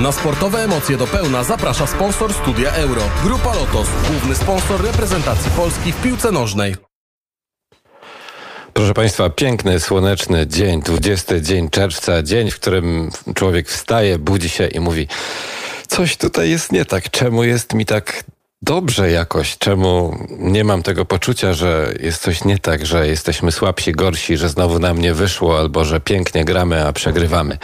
Na sportowe emocje do pełna zaprasza sponsor Studia Euro. Grupa Lotos, główny sponsor reprezentacji Polski w piłce nożnej. Proszę Państwa, piękny, słoneczny dzień, 20 dzień czerwca, dzień, w którym człowiek wstaje, budzi się i mówi: Coś tutaj jest nie tak. Czemu jest mi tak dobrze jakoś. Czemu nie mam tego poczucia, że jest coś nie tak, że jesteśmy słabsi, gorsi, że znowu nam nie wyszło, albo że pięknie gramy, a przegrywamy.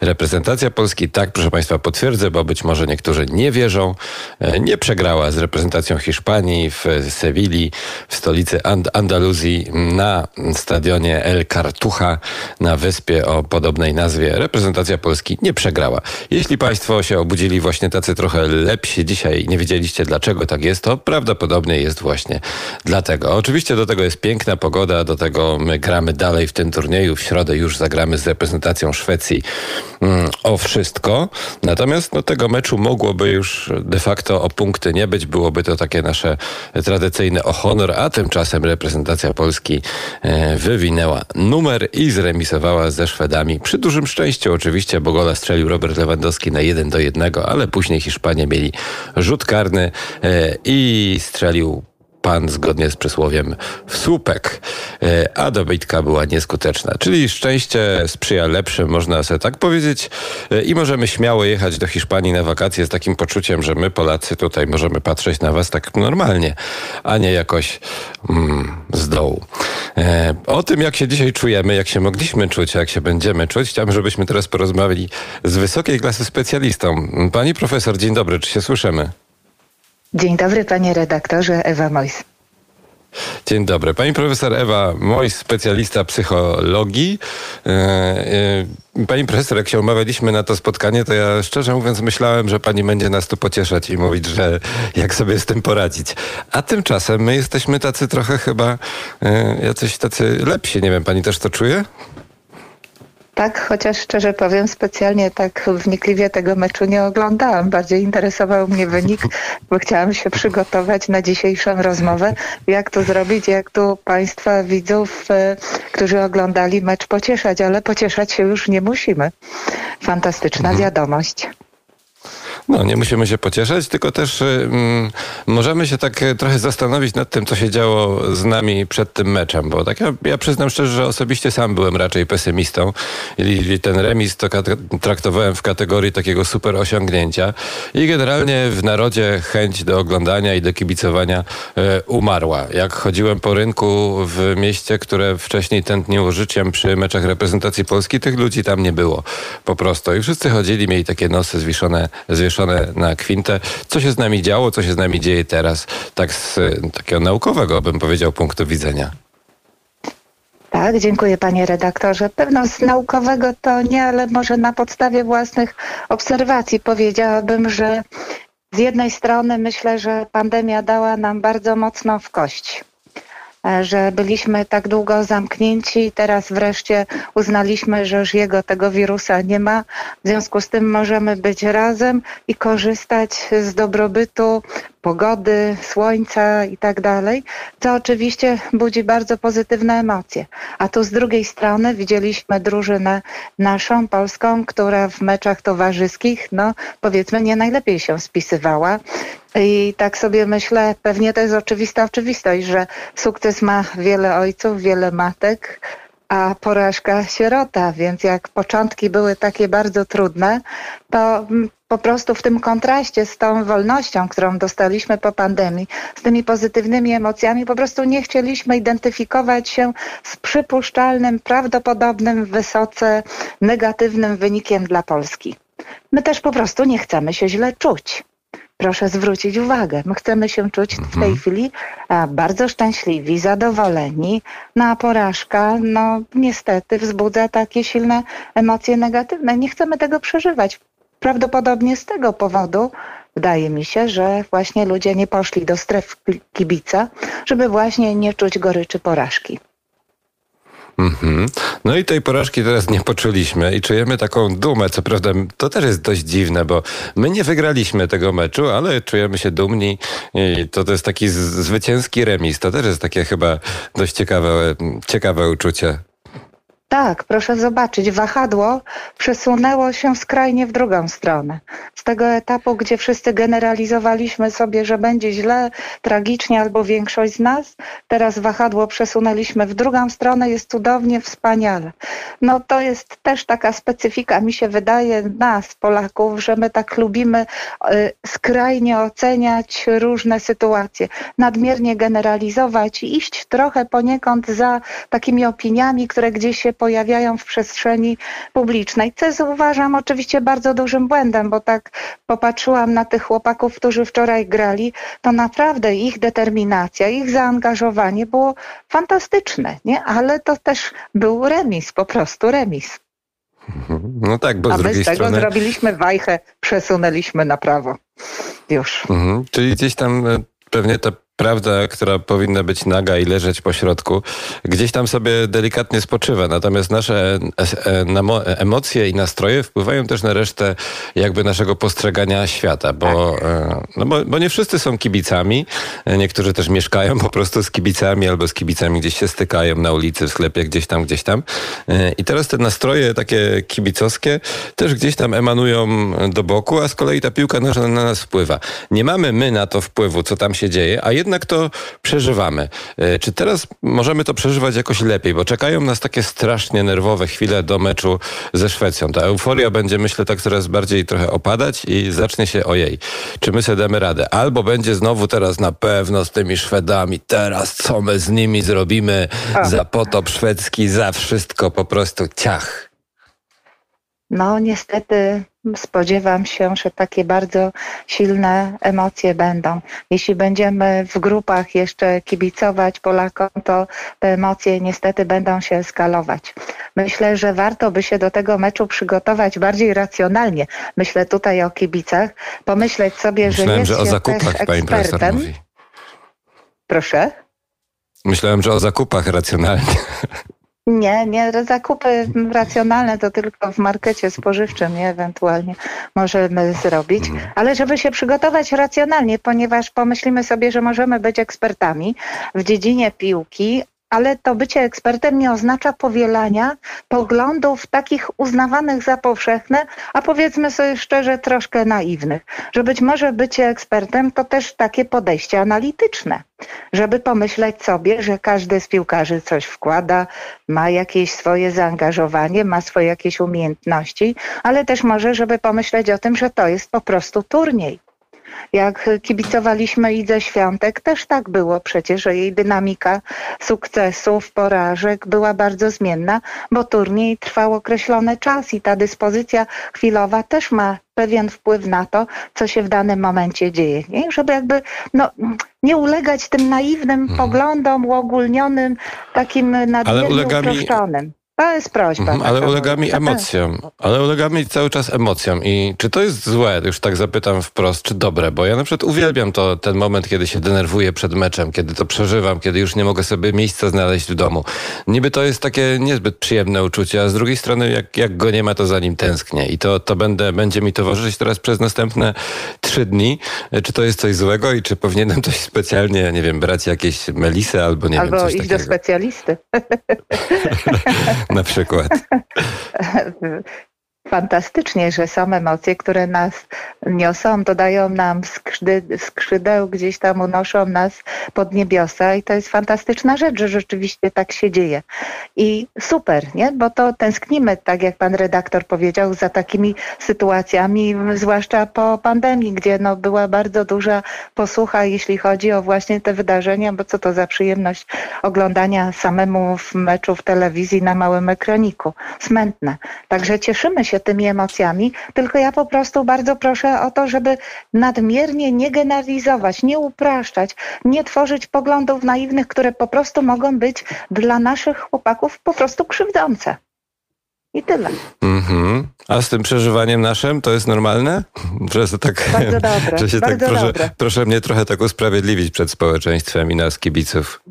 Reprezentacja Polski, tak, proszę Państwa, potwierdzę, bo być może niektórzy nie wierzą, e, nie przegrała z reprezentacją Hiszpanii w Sewilli, w stolicy And Andaluzji, na stadionie El Cartuja, na wyspie o podobnej nazwie. Reprezentacja Polski nie przegrała. Jeśli Państwo się obudzili właśnie tacy trochę lepsi dzisiaj nie wiedzieliście dlaczego, tak jest, to prawdopodobnie jest właśnie dlatego. Oczywiście do tego jest piękna pogoda, do tego my gramy dalej w tym turnieju. W środę już zagramy z reprezentacją Szwecji mm, o wszystko. Natomiast no, tego meczu mogłoby już de facto o punkty nie być. Byłoby to takie nasze tradycyjne o honor, a tymczasem reprezentacja Polski e, wywinęła numer i zremisowała ze Szwedami. Przy dużym szczęściu oczywiście, bo gola strzelił Robert Lewandowski na 1 do 1, ale później Hiszpanie mieli rzut karny e, i strzelił pan zgodnie z przysłowiem w słupek, e, a dobytka była nieskuteczna. Czyli szczęście sprzyja lepszym, można sobie tak powiedzieć e, i możemy śmiało jechać do Hiszpanii na wakacje z takim poczuciem, że my Polacy tutaj możemy patrzeć na was tak normalnie, a nie jakoś mm, z dołu. E, o tym, jak się dzisiaj czujemy, jak się mogliśmy czuć, jak się będziemy czuć, chciałbym, żebyśmy teraz porozmawiali z wysokiej klasy specjalistą. Pani profesor, dzień dobry, czy się słyszymy? Dzień dobry, panie redaktorze, Ewa Mojs. Dzień dobry. Pani profesor Ewa Mojs, specjalista psychologii. E, e, pani profesor, jak się umawialiśmy na to spotkanie, to ja szczerze mówiąc myślałem, że pani będzie nas tu pocieszać i mówić, że jak sobie z tym poradzić. A tymczasem my jesteśmy tacy trochę chyba e, jacyś tacy lepsi. Nie wiem, pani też to czuje? Tak, chociaż szczerze powiem, specjalnie tak wnikliwie tego meczu nie oglądałam. Bardziej interesował mnie wynik, bo chciałam się przygotować na dzisiejszą rozmowę, jak to zrobić, jak tu Państwa widzów, e, którzy oglądali mecz pocieszać, ale pocieszać się już nie musimy. Fantastyczna mhm. wiadomość. No, nie musimy się pocieszać, tylko też y, mm, możemy się tak y, trochę zastanowić nad tym, co się działo z nami przed tym meczem, bo tak ja, ja przyznam szczerze, że osobiście sam byłem raczej pesymistą i, ten remis to traktowałem w kategorii takiego super osiągnięcia i generalnie w narodzie chęć do oglądania i do kibicowania y, umarła. Jak chodziłem po rynku w mieście, które wcześniej tętniło życiem przy meczach reprezentacji Polski, tych ludzi tam nie było po prostu i wszyscy chodzili, mieli takie nosy zwieszone, zwieszone zawieszone na kwintę. Co się z nami działo, co się z nami dzieje teraz, tak z takiego naukowego, bym powiedział, punktu widzenia. Tak, dziękuję panie redaktorze. Pewno z naukowego to nie, ale może na podstawie własnych obserwacji powiedziałabym, że z jednej strony myślę, że pandemia dała nam bardzo mocno w kość że byliśmy tak długo zamknięci i teraz wreszcie uznaliśmy, że już jego tego wirusa nie ma. W związku z tym możemy być razem i korzystać z dobrobytu pogody, słońca i tak dalej, co oczywiście budzi bardzo pozytywne emocje. A tu z drugiej strony widzieliśmy drużynę naszą, polską, która w meczach towarzyskich, no powiedzmy, nie najlepiej się spisywała. I tak sobie myślę, pewnie to jest oczywista oczywistość, że sukces ma wiele ojców, wiele matek, a porażka sierota, więc jak początki były takie bardzo trudne, to po prostu w tym kontraście z tą wolnością, którą dostaliśmy po pandemii, z tymi pozytywnymi emocjami, po prostu nie chcieliśmy identyfikować się z przypuszczalnym, prawdopodobnym, wysoce negatywnym wynikiem dla Polski. My też po prostu nie chcemy się źle czuć proszę zwrócić uwagę. My chcemy się czuć w tej mhm. chwili bardzo szczęśliwi, zadowoleni. No a porażka, no niestety wzbudza takie silne emocje negatywne. Nie chcemy tego przeżywać. Prawdopodobnie z tego powodu wydaje mi się, że właśnie ludzie nie poszli do stref kibica, żeby właśnie nie czuć goryczy porażki. Mm-hmm. No i tej porażki teraz nie poczuliśmy i czujemy taką dumę. Co prawda, to też jest dość dziwne, bo my nie wygraliśmy tego meczu, ale czujemy się dumni i to, to jest taki zwycięski remis. To też jest takie chyba dość ciekawe, ciekawe uczucie. Tak, proszę zobaczyć, wahadło przesunęło się skrajnie w drugą stronę. Z tego etapu, gdzie wszyscy generalizowaliśmy sobie, że będzie źle, tragicznie albo większość z nas, teraz wahadło przesunęliśmy w drugą stronę, jest cudownie, wspaniale. No to jest też taka specyfika, mi się wydaje, nas, Polaków, że my tak lubimy y, skrajnie oceniać różne sytuacje, nadmiernie generalizować i iść trochę poniekąd za takimi opiniami, które gdzieś się pojawiają w przestrzeni publicznej, co uważam oczywiście bardzo dużym błędem, bo tak popatrzyłam na tych chłopaków, którzy wczoraj grali, to naprawdę ich determinacja, ich zaangażowanie było fantastyczne, nie? ale to też był remis, po prostu remis. No tak, bo A z my drugiej z tego strony... zrobiliśmy wajchę, przesunęliśmy na prawo. Już. Mhm, czyli gdzieś tam e, pewnie ta prawda, która powinna być naga i leżeć po środku, gdzieś tam sobie delikatnie spoczywa. Natomiast nasze e, emocje i nastroje wpływają też na resztę jakby naszego postrzegania świata, bo, e, no bo, bo nie wszyscy są kibicami. Niektórzy też mieszkają po prostu z kibicami albo z kibicami gdzieś się stykają na ulicy, w sklepie, gdzieś tam, gdzieś tam. E, I teraz te nastroje takie kibicowskie też gdzieś tam emanują do boku, a z kolei ta piłka nożna na nas wpływa. Nie mamy my na to wpływu, co tam się dzieje, a jednak to przeżywamy. E, Czy teraz możemy to przeżywać jakoś lepiej? Bo czekają nas takie strasznie nerwowe chwile do meczu ze Szwecją. Ta euforia będzie, myślę, tak coraz bardziej trochę opadać i zacznie się ojej. Czy my sobie damy radę? Albo będzie znowu teraz na pewno z tymi Szwedami, teraz co my z nimi zrobimy? Za potop szwedzki, za wszystko po prostu ciach. No niestety spodziewam się, że takie bardzo silne emocje będą. Jeśli będziemy w grupach jeszcze kibicować Polakom, to te emocje niestety będą się eskalować. Myślę, że warto by się do tego meczu przygotować bardziej racjonalnie. Myślę tutaj o kibicach, pomyśleć sobie, że Myślałem, jest że o się zakupach też ekspertem. Proszę. Myślałem, że o zakupach racjonalnie. Nie, nie, zakupy racjonalne to tylko w markecie spożywczym, nie, ewentualnie możemy zrobić, ale żeby się przygotować racjonalnie, ponieważ pomyślimy sobie, że możemy być ekspertami w dziedzinie piłki, ale to bycie ekspertem nie oznacza powielania poglądów takich uznawanych za powszechne, a powiedzmy sobie szczerze, troszkę naiwnych. Że być może bycie ekspertem to też takie podejście analityczne, żeby pomyśleć sobie, że każdy z piłkarzy coś wkłada, ma jakieś swoje zaangażowanie, ma swoje jakieś umiejętności, ale też może, żeby pomyśleć o tym, że to jest po prostu turniej. Jak kibicowaliśmy Idze Świątek, też tak było przecież, że jej dynamika sukcesów, porażek była bardzo zmienna, bo turniej trwał określony czas i ta dyspozycja chwilowa też ma pewien wpływ na to, co się w danym momencie dzieje. Nie? Żeby jakby no, nie ulegać tym naiwnym poglądom uogólnionym, takim nadmiernie ulega mi- uproszczonym. To jest prośba. Mhm, ale taka ulega mi moja. emocjom. Ale ulega mi cały czas emocjom. I czy to jest złe, już tak zapytam wprost, czy dobre? Bo ja na przykład uwielbiam to, ten moment, kiedy się denerwuję przed meczem, kiedy to przeżywam, kiedy już nie mogę sobie miejsca znaleźć w domu. Niby to jest takie niezbyt przyjemne uczucie, a z drugiej strony jak, jak go nie ma, to za nim tęsknię. I to, to będę, będzie mi towarzyszyć teraz przez następne trzy dni. Czy to jest coś złego i czy powinienem coś specjalnie, nie wiem, brać jakieś melisy albo nie Albo wiem, coś iść do specjalisty. Na przykład. Fantastycznie, że są emocje, które nas niosą, dodają nam skrzydeł, gdzieś tam unoszą nas pod niebiosa i to jest fantastyczna rzecz, że rzeczywiście tak się dzieje. I super, nie? Bo to tęsknimy, tak jak pan redaktor powiedział, za takimi sytuacjami, zwłaszcza po pandemii, gdzie no była bardzo duża posłucha, jeśli chodzi o właśnie te wydarzenia, bo co to za przyjemność oglądania samemu w meczu w telewizji na małym ekraniku. Smętne. Także cieszymy się tymi emocjami, tylko ja po prostu bardzo proszę o to, żeby nadmiernie nie generalizować, nie upraszczać, nie tworzyć poglądów naiwnych, które po prostu mogą być dla naszych chłopaków po prostu krzywdzące. I tyle. Mhm. A z tym przeżywaniem naszym to jest normalne? Że, to tak, Bardzo dobre, że się tak bardzo proszę, dobre. proszę mnie trochę tak usprawiedliwić przed społeczeństwem i nas kibiców.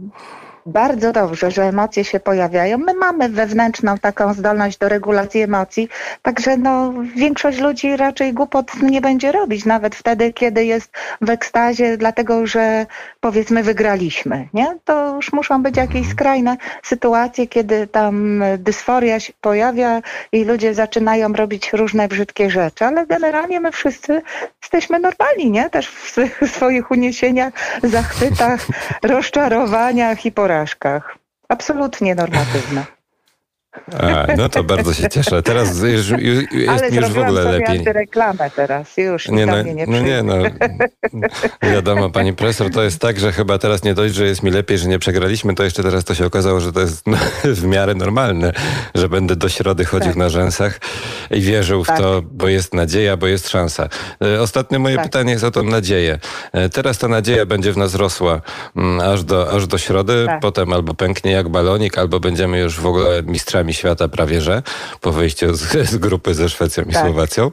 Bardzo dobrze, że emocje się pojawiają. My mamy wewnętrzną taką zdolność do regulacji emocji, także no, większość ludzi raczej głupot nie będzie robić, nawet wtedy, kiedy jest w ekstazie, dlatego że powiedzmy wygraliśmy. Nie? To już muszą być jakieś skrajne sytuacje, kiedy tam dysforia się pojawia i ludzie zaczynają robić różne brzydkie rzeczy, ale generalnie my wszyscy jesteśmy normalni, nie? Też w swoich uniesieniach, zachwytach, rozczarowaniach i porażkach. Absolutnie normatywne. A, no to bardzo się cieszę. Teraz już, już, jest Ale mi już w ogóle lepiej. reklamę teraz, już Nie, no, nie, no nie, no. Wiadomo, pani profesor, to jest tak, że chyba teraz nie dość, że jest mi lepiej, że nie przegraliśmy, to jeszcze teraz to się okazało, że to jest no, w miarę normalne, że będę do środy chodził Tak. na rzęsach i wierzył w Tak. to, bo jest nadzieja, bo jest szansa. E, Ostatnie moje Tak. pytanie jest o tą nadzieję. E, Teraz ta nadzieja będzie w nas rosła mm, aż do, aż do środy, Tak. potem albo pęknie jak balonik, albo będziemy już w ogóle mistrzami świata prawie, że po wyjściu z, z grupy ze Szwecją i Tak. Słowacją.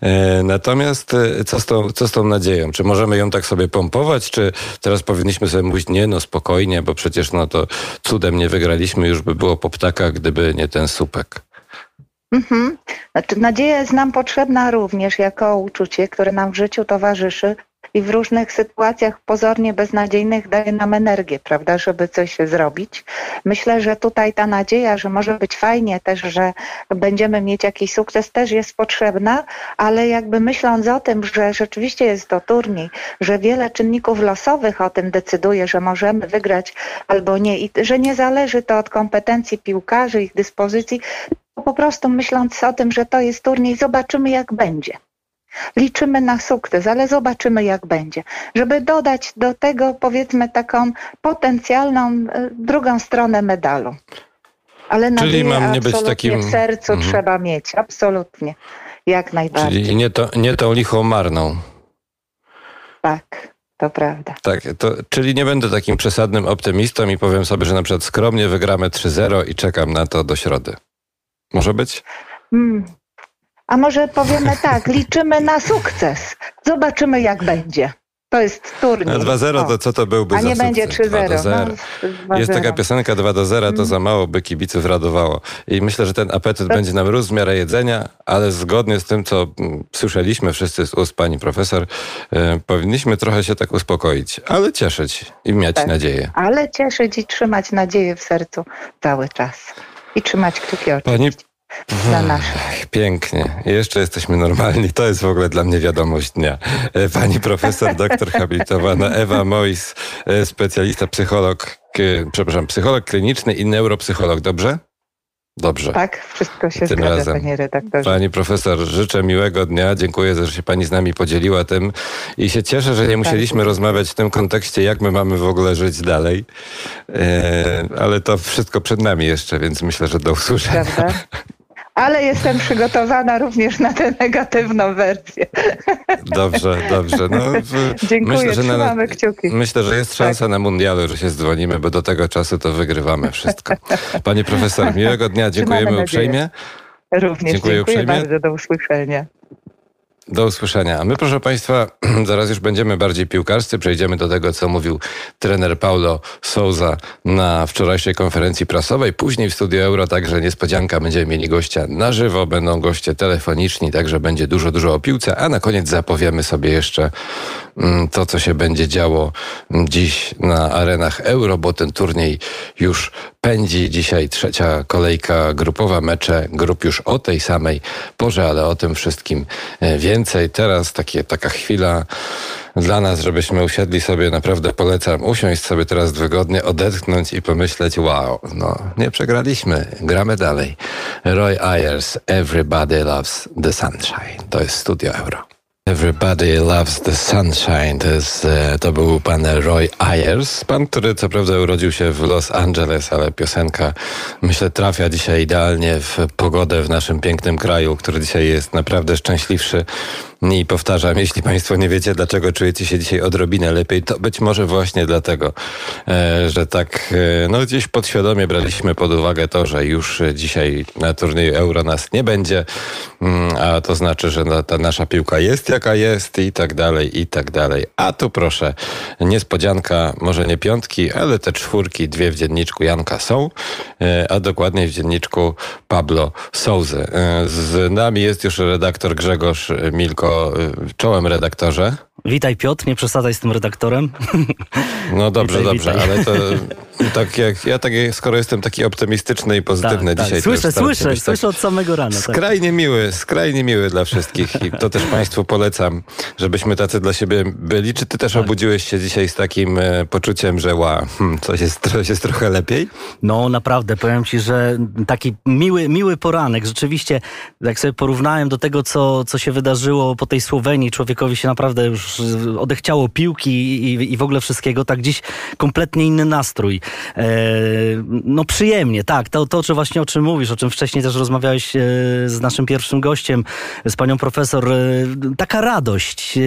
E, Natomiast e, co z, tą, co z tą nadzieją? Czy możemy ją tak sobie pompować, czy teraz powinniśmy sobie mówić, nie no spokojnie, bo przecież no to cudem nie wygraliśmy, już by było po ptakach, gdyby nie ten supek. Mhm. Znaczy, nadzieja jest nam potrzebna również jako uczucie, które nam w życiu towarzyszy i w różnych sytuacjach pozornie beznadziejnych daje nam energię, prawda, żeby coś zrobić. Myślę, że tutaj ta nadzieja, że może być fajnie też, że będziemy mieć jakiś sukces też jest potrzebna, ale jakby myśląc o tym, że rzeczywiście jest to turniej, że wiele czynników losowych o tym decyduje, że możemy wygrać albo nie i że nie zależy to od kompetencji piłkarzy, ich dyspozycji, po prostu myśląc o tym, że to jest turniej, zobaczymy jak będzie. Liczymy na sukces, ale zobaczymy jak będzie. Żeby dodać do tego powiedzmy taką potencjalną e, drugą stronę medalu. Ale nadzieję mam nie być takim- w sercu Mhm. trzeba mieć, absolutnie. Jak najbardziej. Czyli nie, to, nie tą lichą marną. Tak, to prawda. Tak, to, czyli nie będę takim przesadnym optymistą i powiem sobie, że na przykład skromnie wygramy 3-0 i czekam na to do środy. Może być? Mm. A może powiemy tak, liczymy na sukces. Zobaczymy jak będzie. To jest turniej. A 2-0 O. to co to byłby A nie będzie sukces? 3-0. 2-0. No, Jest 2-0. taka piosenka 2 do 0, to za mało by kibiców radowało. I myślę, że ten apetyt To- będzie nam rósł w miarę jedzenia, ale zgodnie z tym, co mm, słyszeliśmy wszyscy z ust pani profesor, e, powinniśmy trochę się tak uspokoić, ale cieszyć i mieć Tak. nadzieję. Ale cieszyć i trzymać nadzieję w sercu cały czas. I trzymać kciuki Pani oczywiście za nasze. Ach, Pięknie. Jeszcze jesteśmy normalni. To jest w ogóle dla mnie wiadomość dnia. E, Pani profesor, doktor habilitowana Ewa Mois, e, specjalista psycholog, k- przepraszam, psycholog kliniczny i neuropsycholog. Dobrze? Dobrze. Tak, wszystko się Tym zgadza, razem. panie redaktorze. Pani profesor, życzę miłego dnia. Dziękuję, że się pani z nami podzieliła tym i się cieszę, że nie musieliśmy rozmawiać w tym kontekście, jak my mamy w ogóle żyć dalej. E, ale to wszystko przed nami jeszcze, więc myślę, że do usłyszenia. Prawda? Ale jestem przygotowana również na tę negatywną wersję. Dobrze, dobrze. No, w, Dziękuję, trzymamy kciuki. Myślę, że jest szansa na mundialu, że się dzwonimy, bo do tego czasu to wygrywamy wszystko. Pani profesor, miłego dnia. Dziękujemy uprzejmie. Również Dziękuję dziękuję, uprzejmie. bardzo, do usłyszenia. Do usłyszenia. A my, proszę Państwa, zaraz już będziemy bardziej piłkarscy. Przejdziemy do tego, co mówił trener Paulo Souza na wczorajszej konferencji prasowej. Później w Studio Euro także niespodzianka. Będziemy mieli gościa na żywo, będą goście telefoniczni, także będzie dużo, dużo o piłce. A na koniec zapowiemy sobie jeszcze mm, to, co się będzie działo mm, dziś na arenach Euro, bo ten turniej już pędzi. Dzisiaj trzecia kolejka grupowa, mecze grup już o tej samej porze, ale o tym wszystkim e, więcej. Teraz takie, taka chwila dla nas, żebyśmy usiedli sobie, naprawdę polecam, usiąść sobie teraz wygodnie, odetchnąć i pomyśleć, wow, no nie przegraliśmy, gramy dalej. Roy Ayers, Everybody Loves the Sunshine. To jest Studio Euro. Everybody Loves the Sunshine. To, jest, e, to był pan Roy Ayers. Pan, który co prawda urodził się w Los Angeles, ale piosenka myślę trafia dzisiaj idealnie w pogodę w naszym pięknym kraju, który dzisiaj jest naprawdę szczęśliwszy I powtarzam, jeśli Państwo nie wiecie, dlaczego czujecie się dzisiaj odrobinę lepiej, to być może właśnie dlatego, e, że tak e, no gdzieś podświadomie braliśmy pod uwagę to, że już dzisiaj na turnieju Euro nas nie będzie, mm, a to znaczy, że ta nasza piłka jest jaka jest i tak dalej, i tak dalej. A tu proszę, niespodzianka, może nie piątki, ale te czwórki, dwie w dzienniczku Janka są, e, a dokładnie w dzienniczku Pablo Souzy. Z nami jest już redaktor Grzegorz Milko, czołem redaktorze. Witaj Piotr, nie przesadzaj z tym redaktorem. No dobrze, witaj, dobrze, witaj. ale to tak jak ja tak, skoro jestem taki optymistyczny i pozytywny tak, dzisiaj. Tak. Słyszę, słyszę, tak słyszę od samego rana. Tak. Skrajnie tak. miły, skrajnie miły dla wszystkich i to też Państwu polecam, żebyśmy tacy dla siebie byli. Czy Ty też tak. obudziłeś się dzisiaj z takim e, poczuciem, że ła, hmm, coś, jest, coś jest trochę lepiej? No naprawdę, powiem Ci, że taki miły, miły poranek. Rzeczywiście, jak sobie porównałem do tego, co, co się wydarzyło po tej Słowenii, człowiekowi się naprawdę już odechciało piłki i, i w ogóle wszystkiego, tak dziś kompletnie inny nastrój. E, no przyjemnie, tak, to, to czy właśnie o czym mówisz, o czym wcześniej też rozmawiałeś e, z naszym pierwszym gościem, z panią profesor, e, taka radość.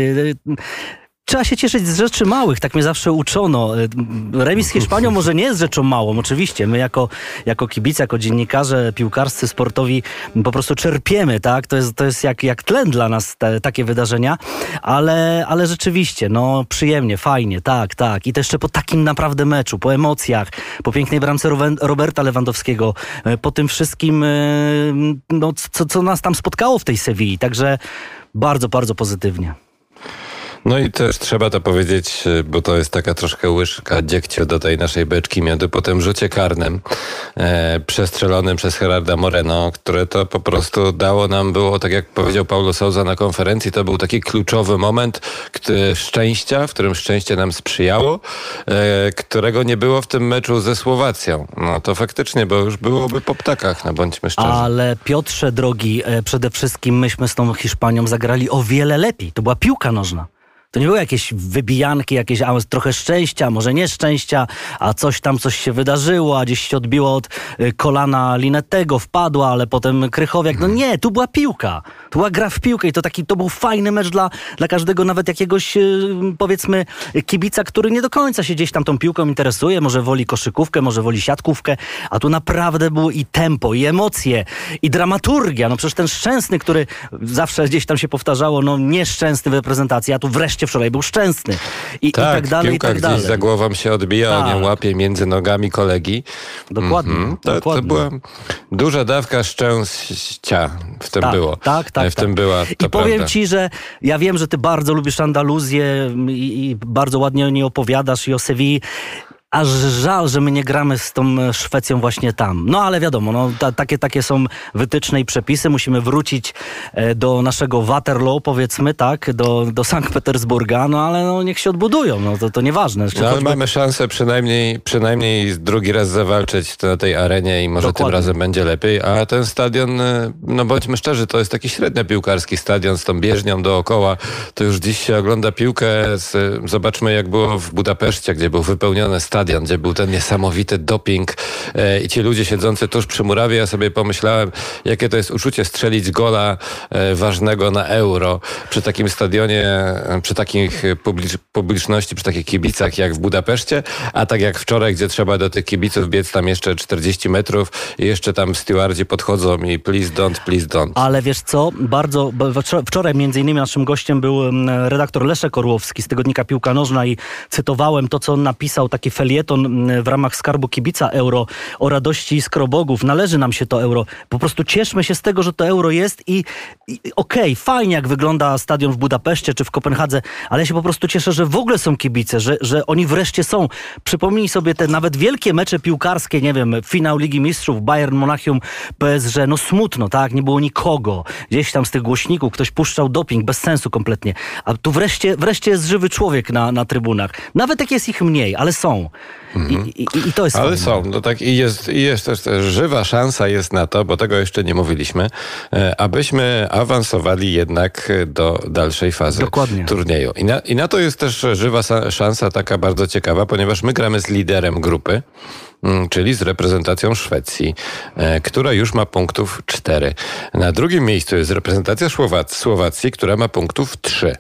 Trzeba się cieszyć z rzeczy małych, tak mnie zawsze uczono. E, remis z Hiszpanią może nie jest rzeczą małą, oczywiście. My jako, jako kibice, jako dziennikarze piłkarscy, sportowi po prostu czerpiemy, tak? To jest, to jest jak, jak tlen dla nas te, takie wydarzenia, ale, ale rzeczywiście, no przyjemnie, fajnie, tak, tak. I to jeszcze po takim naprawdę meczu, po emocjach, po pięknej bramce Roberta Lewandowskiego, e, po tym wszystkim, e, no, co, co nas tam spotkało w tej Sewilli. Także bardzo, bardzo pozytywnie. No i też trzeba to powiedzieć, e, bo to jest taka troszkę łyżka dziegciu do tej naszej beczki miodu po tym rzucie karnym e, przestrzelonym przez Gerarda Moreno, które to po prostu dało nam, było tak jak powiedział Paulo Souza na konferencji, to był taki kluczowy moment szczęścia, w którym szczęście nam sprzyjało, e, którego nie było w tym meczu ze Słowacją. No to faktycznie, bo już byłoby po ptakach, no bądźmy szczerzy. Ale Piotrze drogi, e, przede wszystkim myśmy z tą Hiszpanią zagrali o wiele lepiej. To była piłka nożna. To nie były jakieś wybijanki, jakieś a, trochę szczęścia, może nieszczęścia, a coś tam, coś się wydarzyło, a gdzieś się odbiło od y, kolana Linetego, wpadła, ale potem Krychowiak. No nie, tu była piłka. Tu była gra w piłkę i to taki, to był fajny mecz dla, dla każdego, nawet jakiegoś y, powiedzmy kibica, który nie do końca się gdzieś tam tą piłką interesuje, może woli koszykówkę, może woli siatkówkę, a tu naprawdę było i tempo, i emocje, i dramaturgia. No przecież ten Szczęsny, który zawsze gdzieś tam się powtarzało, no nieszczęsny w reprezentacji, a tu wreszcie wczoraj był szczęsny. I tak, i tak dalej, piłka i tak dalej. gdzieś za głową się odbija, tak. on ją łapie między nogami kolegi. Dokładnie. Mm -hmm. to, dokładnie. to była duża dawka szczęścia w tym tak, było. Tak, tak. W tym była, I powiem ci, że ja wiem, że ty bardzo lubisz Andaluzję i, i bardzo ładnie o niej opowiadasz i o Sewilli aż żal, że my nie gramy z tą e, Szwecją właśnie tam. No ale wiadomo, no, ta, takie, takie są wytyczne i przepisy. Musimy wrócić e, do naszego Waterloo, powiedzmy, tak, do, do Sankt Petersburga, no ale no, niech się odbudują, no to, to nieważne. No, choćby... mamy szansę przynajmniej, przynajmniej drugi raz zawalczyć na tej arenie i może Dokładnie. tym razem będzie lepiej, a ten stadion, e, no bądźmy szczerzy, to jest taki średnio piłkarski stadion z tą bieżnią dookoła. To już dziś się ogląda piłkę, z, zobaczmy jak było w Budapeszcie, gdzie był wypełniony stadion stadion, gdzie był ten niesamowity doping e, i ci ludzie siedzący tuż przy murawie, ja sobie pomyślałem, jakie to jest uczucie strzelić gola e, ważnego na euro przy takim stadionie, e, przy takich publicz publiczności, przy takich kibicach jak w Budapeszcie, a tak jak wczoraj, gdzie trzeba do tych kibiców biec tam jeszcze 40 metrów i jeszcze tam stewardzi podchodzą i please don't, please don't. Ale wiesz co, bardzo, wczoraj między innymi naszym gościem był redaktor Leszek Orłowski z tygodnika Piłka Nożna i cytowałem to, co on napisał, taki feliet felieton w ramach skarbu kibica euro o radości skrobogów. Należy nam się to euro. Po prostu cieszmy się z tego, że to euro jest i, i okej, okay, fajnie jak wygląda stadion w Budapeszcie czy w Kopenhadze, ale ja się po prostu cieszę, że w ogóle są kibice, że, że oni wreszcie są. Przypomnij sobie te nawet wielkie mecze piłkarskie, nie wiem, finał Ligi Mistrzów, Bayern Monachium, PSG, no smutno, tak? Nie było nikogo. Gdzieś tam z tych głośników ktoś puszczał doping, bez sensu kompletnie. A tu wreszcie, wreszcie jest żywy człowiek na, na trybunach. Nawet jak jest ich mniej, ale są. Mhm. I, i, I, to jest Ale są, no tak i jest, i jest też, też żywa szansa jest na to, bo tego jeszcze nie mówiliśmy, e, abyśmy awansowali jednak do dalszej fazy Dokładnie. turnieju. I na, I na to jest też żywa szansa taka bardzo ciekawa, ponieważ my gramy z liderem grupy. Mm, czyli z reprezentacją Szwecji, e, która już ma punktów 4. Na drugim miejscu jest reprezentacja Słowac- Słowacji, która ma punktów 3.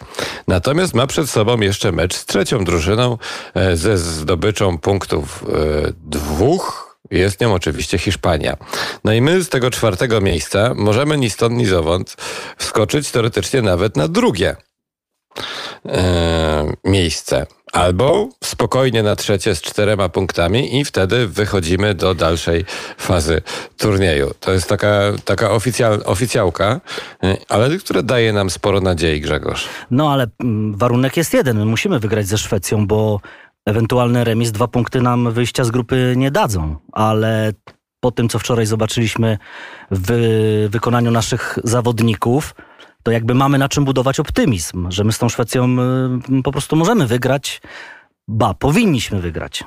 Natomiast ma przed sobą jeszcze mecz z trzecią drużyną e, ze zdobyczą punktów e, dwóch. Jest nią oczywiście Hiszpania. No i my z tego czwartego miejsca możemy ni stąd, ni zowąd wskoczyć teoretycznie nawet na drugie e, miejsce. Albo spokojnie na trzecie z czterema punktami i wtedy wychodzimy do dalszej fazy turnieju. To jest taka, taka oficjal, oficjałka, e, ale która daje nam sporo nadziei, Grzegorz. No ale mm, warunek jest jeden. My musimy wygrać ze Szwecją, bo ewentualny remis, dwa punkty nam wyjścia z grupy nie dadzą. Ale po tym, co wczoraj zobaczyliśmy w wykonaniu naszych zawodników, to jakby mamy na czym budować optymizm, że my z tą Szwecją y, po prostu możemy wygrać. Ba, powinniśmy wygrać.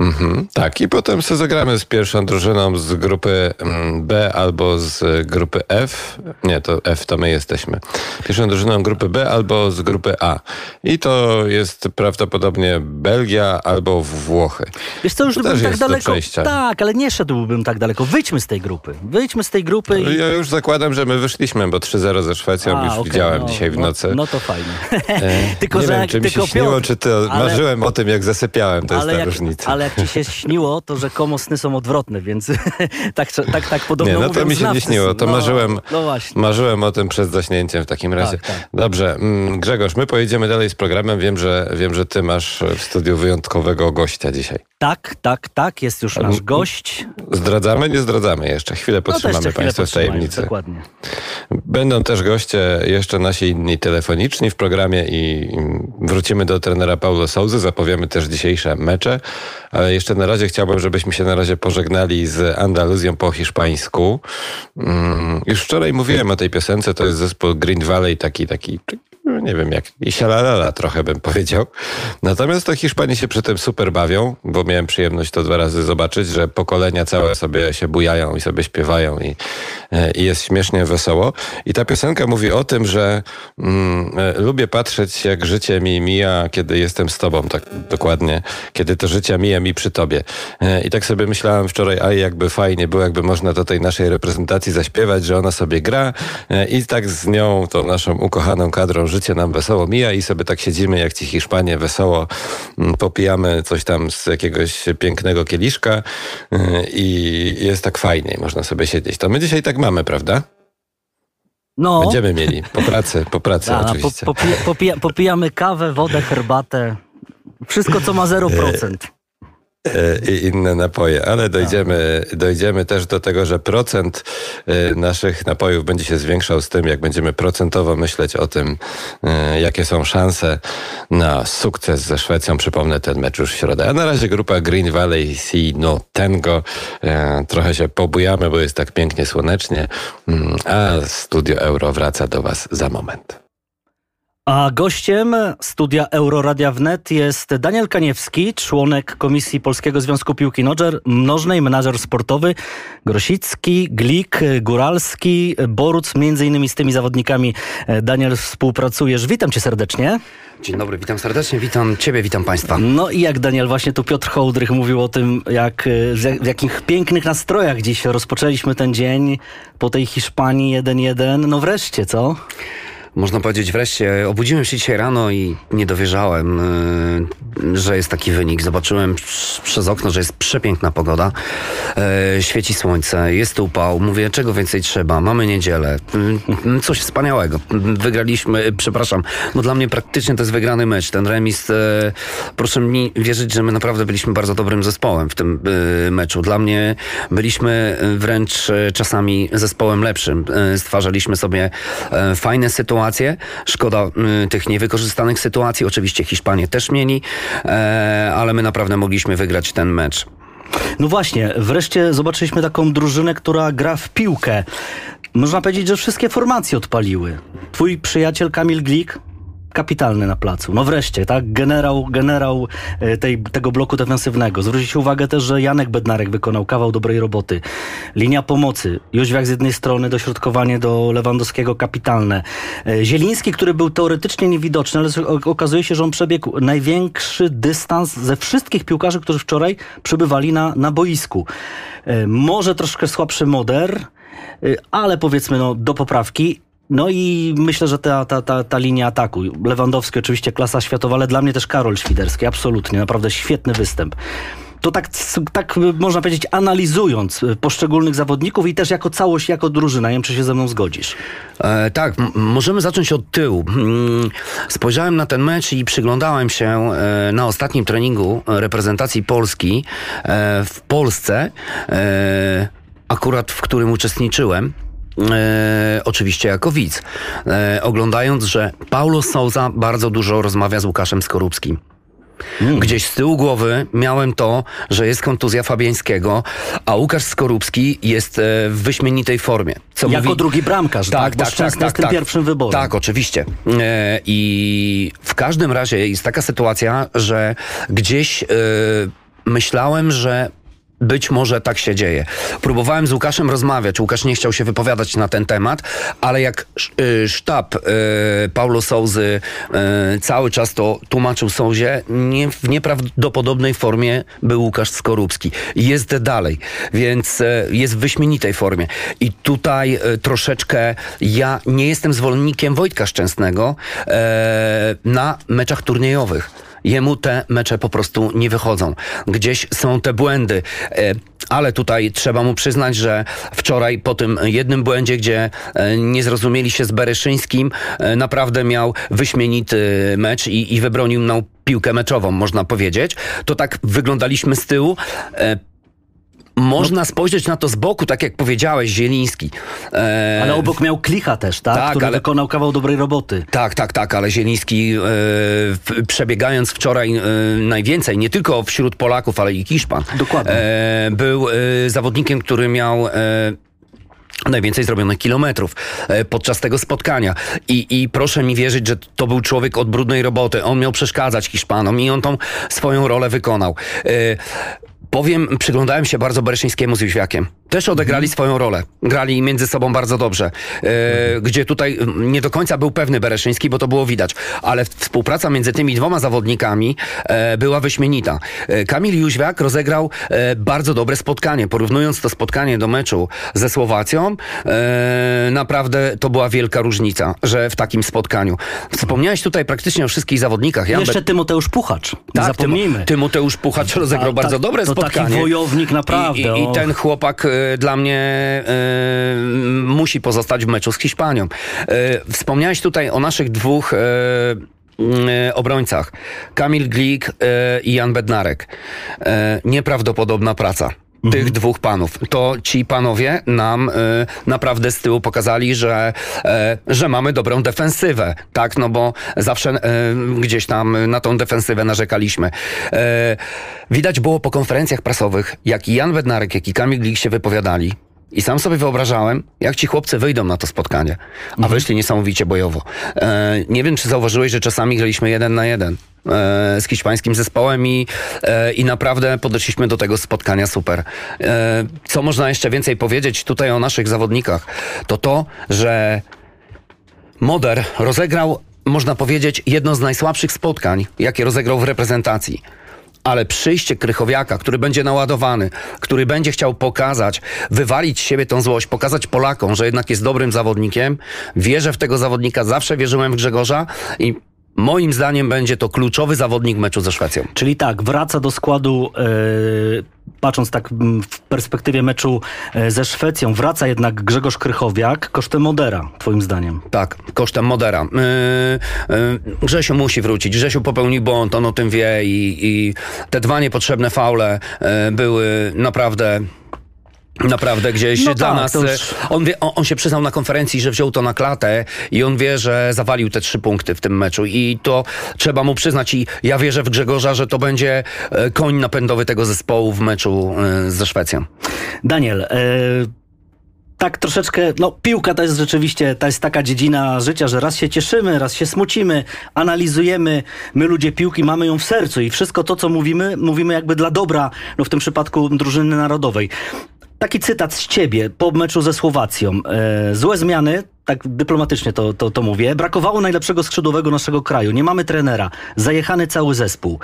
Mhm, tak, i potem sobie zagramy z pierwszą drużyną z grupy mm, B albo z grupy F. Nie, to F to my jesteśmy. Pierwszą drużyną grupy B albo z grupy A. I to jest prawdopodobnie Belgia albo Włochy. Wiesz co, już To bym tak daleko. Tak, ale nie szedłbym tak daleko. Wyjdźmy z tej grupy. Wyjdźmy z tej grupy i. Ja już zakładam, że my wyszliśmy, bo 3-0 ze Szwecją A, już okej, widziałem no, dzisiaj w no, nocy. No to fajnie. E, tylko, nie że wiem, czy mi się śniło, czy to ale- marzyłem o tym, jak zasypiałem. To jest ta jak, różnica. ale jak ci się śniło, to rzekomo sny są odwrotne, więc tak, tak, tak podobno Nie, no to mi się nie śniło, to no, marzyłem, No właśnie. marzyłem o tym przed zaśnięciem w takim razie. tak. Dobrze, mm, Grzegorz, my pojedziemy dalej z programem. Wiem, że wiem, że ty masz w studiu wyjątkowego gościa dzisiaj. Tak, tak, tak, jest już nasz gość. Zdradzamy, nie zdradzamy jeszcze. Chwilę No podtrzymamy chwilę Państwa w tajemnicy. Dokładnie. Będą też goście jeszcze nasi inni telefoniczni w programie i mm, wrócimy do trenera Paulo Souzy, zapowiemy też dzisiejsze mecze, ale jeszcze na razie chciałbym, żebyśmy się na razie pożegnali z Andaluzją po hiszpańsku. Mm, Już wczoraj mówiłem o tej piosence, to jest zespół Green Valley, taki, taki no nie wiem jak, i trochę bym powiedział. Natomiast to Hiszpanie się przy tym super bawią, bo miałem przyjemność to dwa razy zobaczyć, że pokolenia całe sobie się bujają i sobie śpiewają i, e, i jest śmiesznie wesoło. I ta piosenka mówi o tym, że mm, e, lubię patrzeć jak życie mi mija, kiedy jestem z tobą, tak dokładnie, kiedy to życie mija mi przy tobie. E, I tak sobie myślałem wczoraj, a jakby fajnie było, jakby można do tej naszej reprezentacji zaśpiewać, że ona sobie gra e, i tak z nią, tą naszą ukochaną kadrą, życie nam wesoło mija i sobie tak siedzimy jak ci Hiszpanie wesoło mm, popijamy coś tam z jakiegoś pięknego kieliszka e, i jest tak fajnie, można sobie siedzieć. To my dzisiaj tak mamy, prawda? No, Będziemy mieli po pracy, po pracy da, po, oczywiście. popija, popija, popijamy kawę, wodę, herbatę. Wszystko, co ma 0%. E, i inne napoje, ale dojdziemy, dojdziemy też do tego, że procent e, naszych napojów będzie się zwiększał z tym, jak będziemy procentowo myśleć o tym, e, jakie są szanse na sukces ze Szwecją. Przypomnę ten mecz już w środę. A na razie grupa Green Valley Sea No Tango. E, Trochę się pobujamy, bo jest tak pięknie słonecznie, Mm, a Studio Euro wraca do Was za moment. A gościem studia Euroradia Wnet jest Daniel Kaniewski, członek Komisji Polskiego Związku Piłki Nożer, Nożnej, menażer sportowy, Grosicki, Glik, Góralski, Boruc, między innymi z tymi zawodnikami Daniel współpracujesz. Witam cię serdecznie. Dzień dobry, witam serdecznie, witam Ciebie, witam Państwa. No i jak Daniel, właśnie tu Piotr Hołdrych mówił o tym, jak- w jakich pięknych nastrojach dziś rozpoczęliśmy ten dzień po tej Hiszpanii 1-1. No wreszcie, co? Można powiedzieć wreszcie, obudziłem się dzisiaj rano i nie dowierzałem, y, że jest taki wynik. Zobaczyłem przez okno, że jest przepiękna pogoda, y, świeci słońce, jest upał. Mówię, czego więcej trzeba? Mamy niedzielę. Y, Coś wspaniałego. Wygraliśmy, y, przepraszam, no dla mnie praktycznie to jest wygrany mecz. Ten remis, proszę mi wierzyć, że my naprawdę byliśmy bardzo dobrym zespołem w tym meczu. Dla mnie byliśmy wręcz czasami zespołem lepszym. Stwarzaliśmy sobie fajne sytuacje. Szkoda y, tych niewykorzystanych sytuacji. Oczywiście Hiszpanie też mieli, e, ale my naprawdę mogliśmy wygrać ten mecz. No właśnie, wreszcie zobaczyliśmy taką drużynę, która gra w piłkę. Można powiedzieć, że wszystkie formacje odpaliły. Twój przyjaciel Kamil Glik kapitalny na placu. No wreszcie, tak? Generał, generał e, tej, tego bloku defensywnego. Zwróćcie uwagę też, że Janek Bednarek wykonał kawał dobrej roboty. Linia pomocy. Jóźwiak z jednej strony, dośrodkowanie do Lewandowskiego kapitalne. E, Zieliński, który był teoretycznie niewidoczny, ale okazuje się, że on przebiegł największy dystans ze wszystkich piłkarzy, którzy wczoraj przybywali na, na boisku. E, może troszkę słabszy moder, ale powiedzmy no, do poprawki. No i myślę, że ta, ta, ta, ta linia ataku. Lewandowski oczywiście klasa światowa, ale dla mnie też Karol Świderski. Absolutnie, naprawdę świetny występ. To tak, tak można powiedzieć, analizując poszczególnych zawodników i też jako całość, jako drużyna. Nie wiem, czy się ze mną zgodzisz. E, tak, możemy zacząć od tyłu. Mm, spojrzałem na ten mecz i przyglądałem się e, na ostatnim treningu reprezentacji Polski e, w Polsce, e, akurat w którym uczestniczyłem. E, oczywiście jako widz, e, oglądając, że Paulo Souza bardzo dużo rozmawia z Łukaszem Skorupskim. Hmm. Gdzieś z tyłu głowy miałem to, że jest kontuzja Fabiańskiego, a Łukasz Skorupski jest e, w wyśmienitej formie. Co jako mówi... drugi bramkarz, tak? Tak, tak, tak, tak, tak. pierwszym wyborem. Tak, oczywiście. E, I w każdym razie jest taka sytuacja, że gdzieś e, myślałem, że być może tak się dzieje. Próbowałem z Łukaszem rozmawiać. Łukasz nie chciał się wypowiadać na ten temat, ale jak y, sztab y, Paulo Souzy y, cały czas to tłumaczył Souzie, nie, w nieprawdopodobnej formie był Łukasz Skorupski. Jest dalej, więc jest w wyśmienitej formie. I tutaj troszeczkę ja nie jestem zwolennikiem Wojtka Szczęsnego na meczach turniejowych jemu te mecze po prostu nie wychodzą. Gdzieś są te błędy. E, ale tutaj trzeba mu przyznać, że wczoraj po tym jednym błędzie, gdzie e, nie zrozumieli się z Bereszyńskim, e, naprawdę miał wyśmienity mecz i, i wybronił nam piłkę meczową, można powiedzieć. To tak wyglądaliśmy z tyłu. Można spojrzeć na to z boku, tak jak powiedziałeś, Zieliński. E... Ale obok miał Klicha też, tak? tak Który ale... wykonał kawał dobrej roboty. Tak, tak, tak, ale Zieliński e, przebiegając wczoraj e, najwięcej, nie tylko wśród Polaków, ale i Hiszpan. Dokładnie. E, był e, zawodnikiem, który miał e, najwięcej zrobionych kilometrów podczas tego spotkania. I, I proszę mi wierzyć, że to był człowiek od brudnej roboty. On miał przeszkadzać Hiszpanom i on tą swoją rolę wykonał. Powiem, przyglądałem się bardzo Bereszyńskiemu z Jóźwiakiem. Też odegrali mhm. swoją rolę. Grali między sobą bardzo dobrze. E, mhm. Gdzie tutaj nie do końca był pewny Bereszyński, bo to było widać. Ale współpraca między tymi dwoma zawodnikami e, była wyśmienita. E, Kamil Jóźwiak rozegrał e, bardzo dobre spotkanie. Porównując to spotkanie do meczu ze Słowacją, e, naprawdę to była wielka różnica, że w takim spotkaniu. Wspomniałeś tutaj praktycznie o wszystkich zawodnikach. Jan Jeszcze Tymoteusz Puchacz. Tak, zapomnijmy. Tymoteusz Puchacz rozegrał bardzo tak, dobre spotkanie spotkanie. Taki wojownik naprawdę. I, i, i ten chłopak y, dla mnie y, musi pozostać w meczu z Hiszpanią. Y, wspomniałeś tutaj o naszych dwóch obrońcach. Kamil Glik i Jan Bednarek. Nieprawdopodobna praca mhm. tych dwóch panów. To ci panowie nam y, naprawdę z tyłu pokazali, że, y, że mamy dobrą defensywę, tak, no bo zawsze y, gdzieś tam na tą defensywę narzekaliśmy. widać było po konferencjach prasowych, jak i Jan Bednarek, jak i Kamil Glik się wypowiadali, i sam sobie wyobrażałem, jak ci chłopcy wyjdą na to spotkanie. A mhm. wyszli niesamowicie bojowo. E, nie wiem, czy zauważyłeś, że czasami graliśmy jeden na jeden e, z hiszpańskim zespołem i, e, i naprawdę podeszliśmy do tego spotkania super. E, co można jeszcze więcej powiedzieć tutaj o naszych zawodnikach? To to, że Moder rozegrał, można powiedzieć, jedno z najsłabszych spotkań, jakie rozegrał w reprezentacji ale przyjście Krychowiaka, który będzie naładowany, który będzie chciał pokazać, wywalić z siebie tą złość, pokazać Polakom, że jednak jest dobrym zawodnikiem. Wierzę w tego zawodnika, zawsze wierzyłem w Grzegorza i Moim zdaniem będzie to kluczowy zawodnik meczu ze Szwecją. Czyli tak, wraca do składu, yy, patrząc tak w perspektywie meczu e, ze Szwecją, wraca jednak Grzegorz Krychowiak kosztem Modera, twoim zdaniem. Tak, kosztem Modera. Yy, yy, Grzesiu musi wrócić. Grzesiu popełnił błąd, on o tym wie i, i te dwa niepotrzebne faule były naprawdę naprawdę gdzieś no dla tak, nas. Już... On, wie, on, on, się przyznał na konferencji, że wziął to na klatę i on wie, że zawalił te trzy punkty w tym meczu i to trzeba mu przyznać i ja wierzę w Grzegorza, że to będzie e, koń napędowy tego zespołu w meczu e, ze Szwecją. Daniel, e tak troszeczkę, no piłka to jest rzeczywiście, to jest taka dziedzina życia, że raz się cieszymy, raz się smucimy, analizujemy, my ludzie piłki mamy ją w sercu i wszystko to, co mówimy, mówimy jakby dla dobra, no w tym przypadku drużyny narodowej. Taki cytat z ciebie po meczu ze Słowacją. E, złe zmiany, tak dyplomatycznie to, to, to mówię. Brakowało najlepszego skrzydłowego naszego kraju. Nie mamy trenera. Zajechany cały zespół.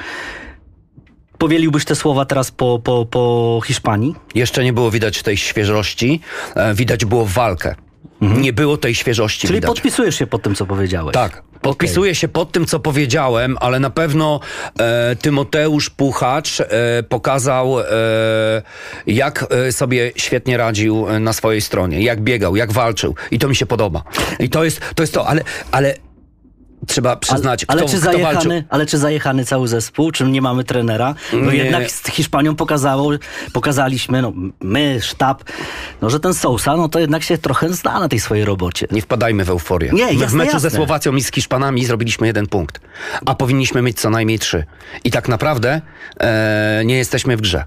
Powieliłbyś te słowa teraz po, po, po Hiszpanii? Jeszcze nie było widać tej świeżości, e, widać było walkę. Nie było tej świeżości Czyli widać. podpisujesz się pod tym, co powiedziałeś. Tak. Podpisuję się pod tym, co powiedziałem, ale na pewno e, Tymoteusz Puchacz e, pokazał, e, jak e, sobie świetnie radził e, na swojej stronie, jak biegał, jak walczył. I to mi się podoba. I to jest to, jest to ale, ale trzeba przyznać, ale, ale kto, czy kto walczył. zajechany, ale czy zajechany cały zespół? Czy nie mamy trenera? No Nie. jednak z Hiszpanią pokazało, pokazaliśmy, no my, sztab, no że ten Sousa, no to jednak się trochę zna na tej swojej robocie. Nie wpadajmy w euforię. Nie, My w jasne, meczu jasne. ze Słowacją i z Hiszpanami zrobiliśmy jeden punkt, a powinniśmy mieć co najmniej trzy. I tak naprawdę e, nie jesteśmy w grze.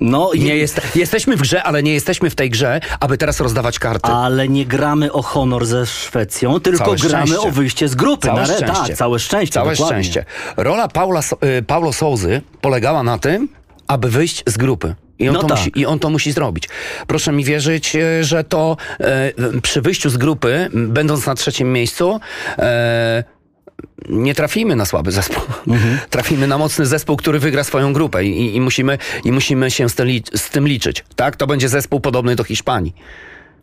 No Nie jest, jesteśmy w grze, ale nie jesteśmy w tej grze, aby teraz rozdawać karty. Ale nie gramy o honor ze Szwecją, tylko Całe gramy szczęście. o wyjście z grupy. Całe szczęście. Tak, całe szczęście. Całe dokładnie. szczęście. Rola Paula, y, Paulo Souzy polegała na tym, aby wyjść z grupy. I on, No to tak. musi, I on to musi zrobić. Proszę mi wierzyć, e, że to e, przy wyjściu z grupy, będąc na trzecim miejscu, e, nie trafimy na słaby zespół. Mhm. Trafimy na mocny zespół, który wygra swoją grupę i, i, musimy, i musimy się z tym, li- z tym liczyć. Tak? To będzie zespół podobny do Hiszpanii.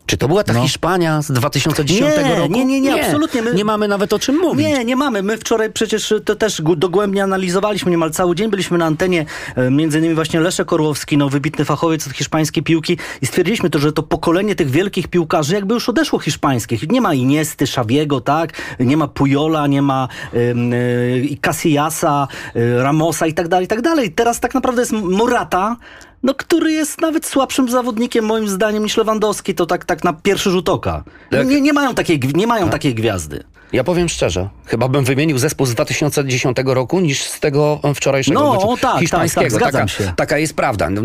Czy to była ta No. Hiszpania z 2010 Nie, roku? nie, nie, nie, absolutnie. My- Nie mamy nawet o czym mówić. Nie, nie mamy. My wczoraj przecież to też dogłębnie analizowaliśmy niemal cały dzień. Byliśmy na antenie, e, między innymi właśnie Leszek Orłowski, no, wybitny fachowiec od hiszpańskiej piłki i stwierdziliśmy to, że to pokolenie tych wielkich piłkarzy jakby już odeszło hiszpańskich. Nie ma Iniesty, Szawiego, tak? Nie ma Pujola, nie ma y, Casillasa, y, Ramosa i tak dalej, i tak dalej. Teraz tak naprawdę jest Morata, no, który jest nawet słabszym zawodnikiem moim zdaniem niż Lewandowski, to tak, tak na pierwszy rzut oka. Tak. Nie, nie mają, takiej, nie mają takiej gwiazdy. Ja powiem szczerze, chyba bym wymienił zespół z 2010 roku niż z tego e, wczorajszego No, meczu tak, hiszpańskiego. tak, tak, taka, taka jest prawda. No,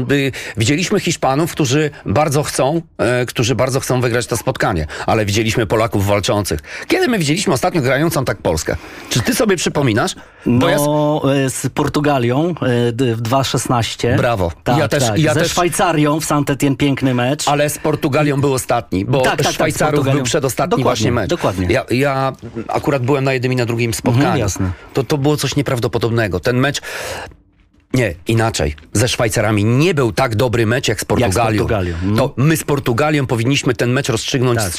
Widzieliśmy Hiszpanów, którzy bardzo chcą, e, którzy bardzo chcą wygrać to spotkanie, ale widzieliśmy Polaków walczących. Kiedy my widzieliśmy ostatnio grającą tak Polskę? Czy ty sobie przypominasz? No, e, z Portugalią e, w 2.16. Brawo. Tak, Ja też- tak. ja Ze też- Szwajcarią w Saint-Étienne piękny mecz. Ale z Portugalią był ostatni, bo Tak, tak, tak, Szwajcarów był przedostatni Dokładnie, właśnie mecz. dokładnie. Ja, ja akurat byłem na jednym i na drugim spotkaniu. Mhm, jasne. To, to było coś nieprawdopodobnego. Ten mecz... Nie, inaczej. Ze Szwajcarami nie był tak dobry mecz jak z Portugalią. Portugalią. Mhm. To my z Portugalią powinniśmy ten mecz rozstrzygnąć Tak.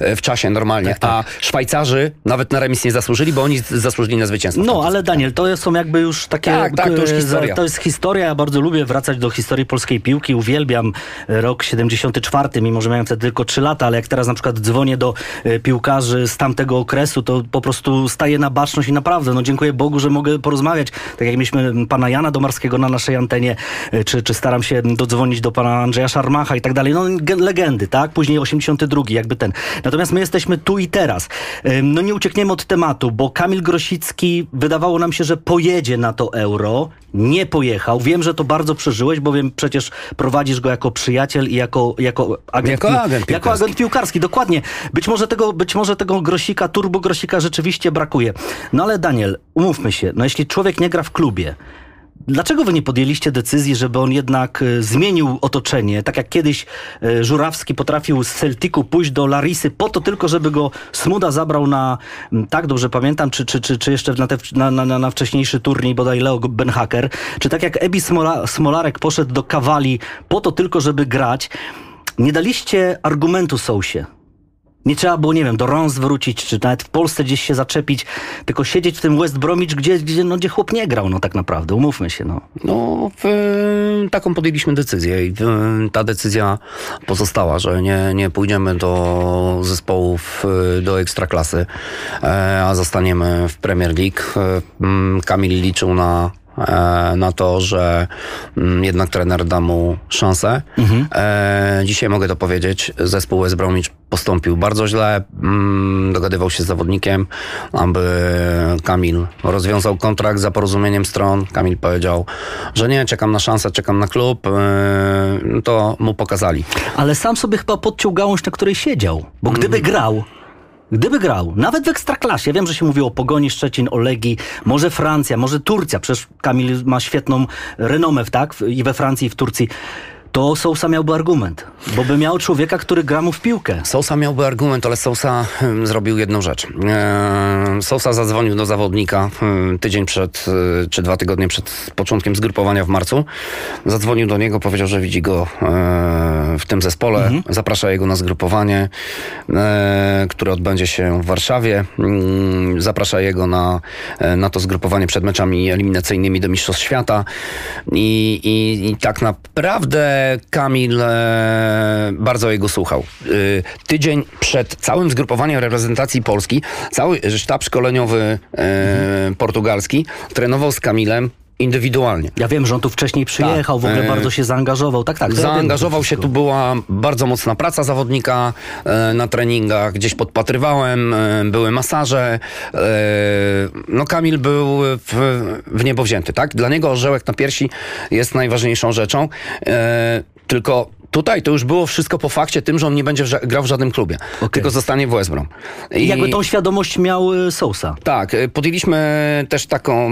e, w czasie normalnie. Tak, A Szwajcarzy nawet na remis nie zasłużyli, bo oni z- zasłużyli na zwycięstwo. No, ale Daniel, to są jakby już takie... Tak, tak, to już e, historia. To jest historia. Ja bardzo lubię wracać do historii polskiej piłki. Uwielbiam rok 74, mimo że miałem wtedy tylko 3 lata, ale jak teraz na przykład dzwonię do e, piłkarzy z tamtego okresu, to po prostu staję na baczność i naprawdę, no dziękuję Bogu, że mogę porozmawiać. Tak jak mieliśmy pana Jana Domarskiego na naszej antenie, e, czy, czy staram się dodzwonić do pana Andrzeja Szarmacha i tak dalej. No ge- legendy, tak? Później 82, jakby ten. Natomiast my jesteśmy tu i teraz. No nie uciekniemy od tematu, bo Kamil Grosicki wydawało nam się, że pojedzie na to euro. Nie pojechał. Wiem, że to bardzo przeżyłeś, bowiem przecież prowadzisz go jako przyjaciel i jako, jako agent, Jako agent jako piłkarski. agent piłkarski. Dokładnie. Być może tego, być może tego Grosika, turbo Grosika rzeczywiście brakuje. No ale Daniel, umówmy się, no jeśli człowiek nie gra w klubie, Dlaczego wy nie podjęliście decyzji, żeby on jednak e, zmienił otoczenie? Tak jak kiedyś e, Żurawski potrafił z Celticu pójść do Larisy po to tylko, żeby go Smuda zabrał na, tak dobrze pamiętam, czy, czy, czy, czy jeszcze na, te, na, na, na wcześniejszy turniej bodaj Leo Benhaker, czy tak jak Ebi Smola, Smolarek poszedł do Kawali po to tylko, żeby grać. Nie daliście argumentu Sousie. Nie trzeba było, nie wiem, do Rons wrócić, czy nawet w Polsce gdzieś się zaczepić, tylko siedzieć w tym West Bromwich, gdzie, gdzie, no, gdzie chłop nie grał, no tak naprawdę, umówmy się, no. No, taką podjęliśmy decyzję i ta decyzja pozostała, że nie, nie pójdziemy do zespołów, y, do ekstraklasy, e, a zostaniemy w Premier League. E, Kamil liczył na na to, że mm, jednak trener da mu szansę. E, dzisiaj mogę to powiedzieć, zespół West Bromwich postąpił bardzo źle, mm, dogadywał się z zawodnikiem, aby Kamil rozwiązał kontrakt za porozumieniem stron. Kamil powiedział, że nie, czekam na szansę, czekam na klub. E, to mu pokazali. Ale sam sobie chyba podciął gałąź, na której siedział. Bo gdyby Mhm. grał, gdyby grał, nawet w Ekstraklasie, wiem, że się mówiło o Pogoni Szczecin, o Legii, może Francja, może Turcja, przecież Kamil ma świetną renomę, tak? I we Francji, i w Turcji. To Sousa miałby argument, bo by miał człowieka, który gra mu w piłkę. Sousa miałby argument, ale Sousa hmm, zrobił jedną rzecz. Eee, Sousa zadzwonił do zawodnika hmm, tydzień przed, e, czy dwa tygodnie przed początkiem zgrupowania w marcu. Zadzwonił do niego, powiedział, że widzi go e, w tym zespole, zaprasza jego na zgrupowanie, e, które odbędzie się w Warszawie. Mm, Zaprasza jego na, na to zgrupowanie przed meczami eliminacyjnymi do Mistrzostw Świata. I, i, i tak naprawdę Kamil e, bardzo jego słuchał. Y, tydzień przed całym zgrupowaniem reprezentacji Polski, cały sztab szkoleniowy e, portugalski trenował z Kamilem indywidualnie. Ja wiem, że on tu wcześniej przyjechał, w ogóle E, bardzo się zaangażował. Tak, tak. Zaangażował się, tu była bardzo mocna praca zawodnika e, na treningach, gdzieś podpatrywałem, e, były masaże. No Kamil był w, w niebo wzięty, tak? Dla niego orzełek na piersi jest najważniejszą rzeczą. Tylko tutaj to już było wszystko po fakcie tym, że on nie będzie w grał w żadnym klubie, tylko zostanie w West Brom. I jakby tą świadomość miał y, Sousa. Tak, y, podjęliśmy też taką